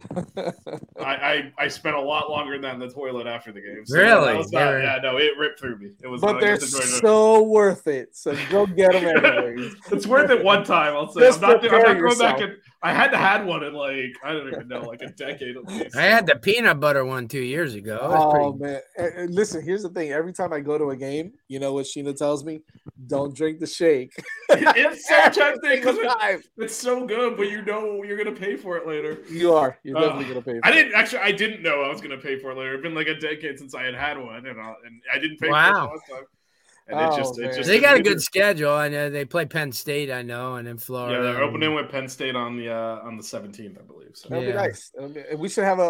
I, I I spent a lot longer than the toilet after the game. So Really? not- Yeah. yeah, no, it ripped through me. It was. But not- they're the so worth it. So go get them anyways. <laughs> it's worth it one time. I'll say. Just I'm not, I'm not going yourself. back and I had to had one in like I don't even know, like a decade at least. I had the peanut butter one two years ago. Oh pretty- man! And- and listen, here's the thing. Every time I go to a game, you know what Sheena tells me? Don't drink the shake. <laughs> it's so <laughs> tempting because Every it's so good, but you know you're gonna pay for it later. You are. You're Uh, definitely gonna pay. For it. I it. didn't actually. I didn't know I was gonna pay for it later. It's been like a decade since I had had one, and, I, and I didn't pay for Wow. it last time. And Oh, it just, it just they got a good just- schedule. I know they play Penn State. I know, and in Florida. Yeah, they're opening with Penn State on the uh, on the 17th, I believe. So That'll be Yeah. nice. Be- we should have a,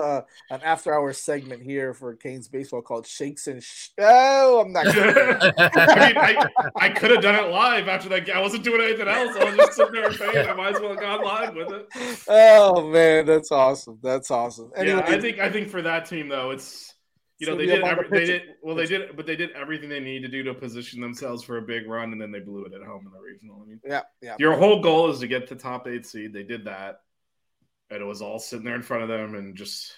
a an after hour segment here for Canes baseball called Shakes and Sh- Oh, I'm not. Gonna, <laughs> I mean, I, I could have done it live after that. ga- I wasn't doing anything else. I was just sitting there and paying. I might as well have gone live with it. oh man, that's awesome. That's awesome. Anyway, yeah, I think I think for that team though, it's you know they did every, they did well they did but they did everything they need to do to position themselves for a big run, and then they blew it at home in the regional. I mean, yeah, yeah. your whole goal is to get the top eight seed. They did that, and it was all sitting there in front of them, and just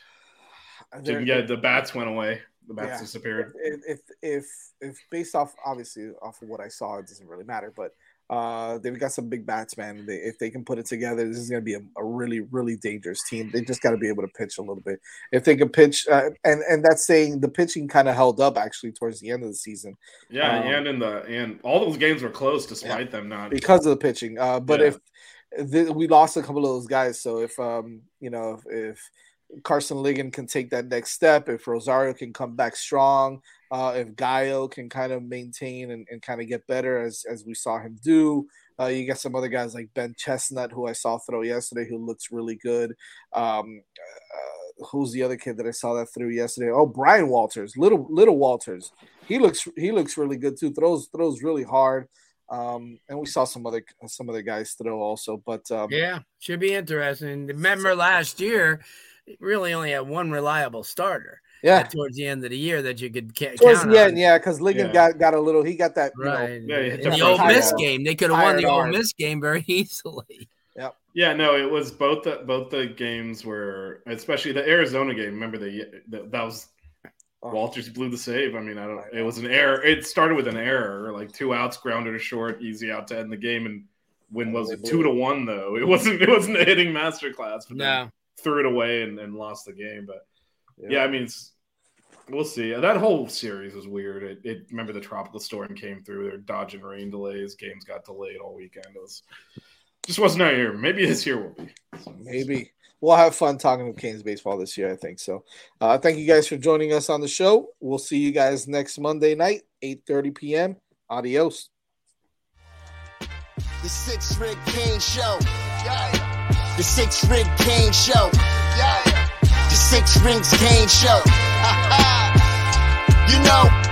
<sighs> They're- yeah, the bats went away. The bats Yeah. disappeared. if if if if based off obviously off of what I saw, it doesn't really matter. But uh, they've got some big bats, man. They, if they can put it together, this is going to be a, a really really dangerous team. They just got to be able to pitch a little bit. If they can pitch, uh, and and that's saying the pitching kind of held up actually towards the end of the season Yeah, Um, and in the and all those games were close despite them not. because of the pitching. Uh, but Yeah. if th- we lost a couple of those guys, so if um you know if, if Carson Ligon can take that next step, if Rosario can come back strong, uh, if Gallo can kind of maintain and, and kind of get better as as we saw him do. Uh, you got some other guys like Ben Chestnut, who I saw throw yesterday, who looks really good. Um, uh, who's the other kid that I saw that through yesterday? Oh, Brian Walters, little little Walters. He looks he looks really good too. Throws throws really hard. Um, and we saw some other some other guys throw also, but um, Yeah, should be interesting. Remember last year, really only had one reliable starter. yeah. Towards the end of the year, that you could ca- Towards count the on. end, yeah, because Ligon Yeah. got got a little. He got that, you know, Right. Yeah, in the the Old first Miss time. game, they could have won the Tired Old arm. Miss game very <laughs> easily. Yeah, no, it was both the both the games were especially the Arizona game. Remember the, the that was Oh. Walters blew the save. I mean, I don't. It was an error. It started with an error, like two outs, grounded a short, easy out to end the game, and when was it two to one though. It wasn't. It wasn't a hitting masterclass. But then No, threw it away and, and lost the game. But Yeah. yeah, I mean, we'll see. That whole series was weird. It, it remember the tropical storm came through. They're dodging rain delays. Games got delayed all weekend. It was just wasn't our year. Maybe this year will be. So, maybe we'll have fun talking with Canes baseball this year. I think so. Uh, thank you guys for joining us on the show. We'll see you guys next Monday night, eight thirty p.m. Adios. The Six Rings Kane Show. Yeah. The Six Ring Kane Show. The Six Rings Kane Show. <laughs> you know.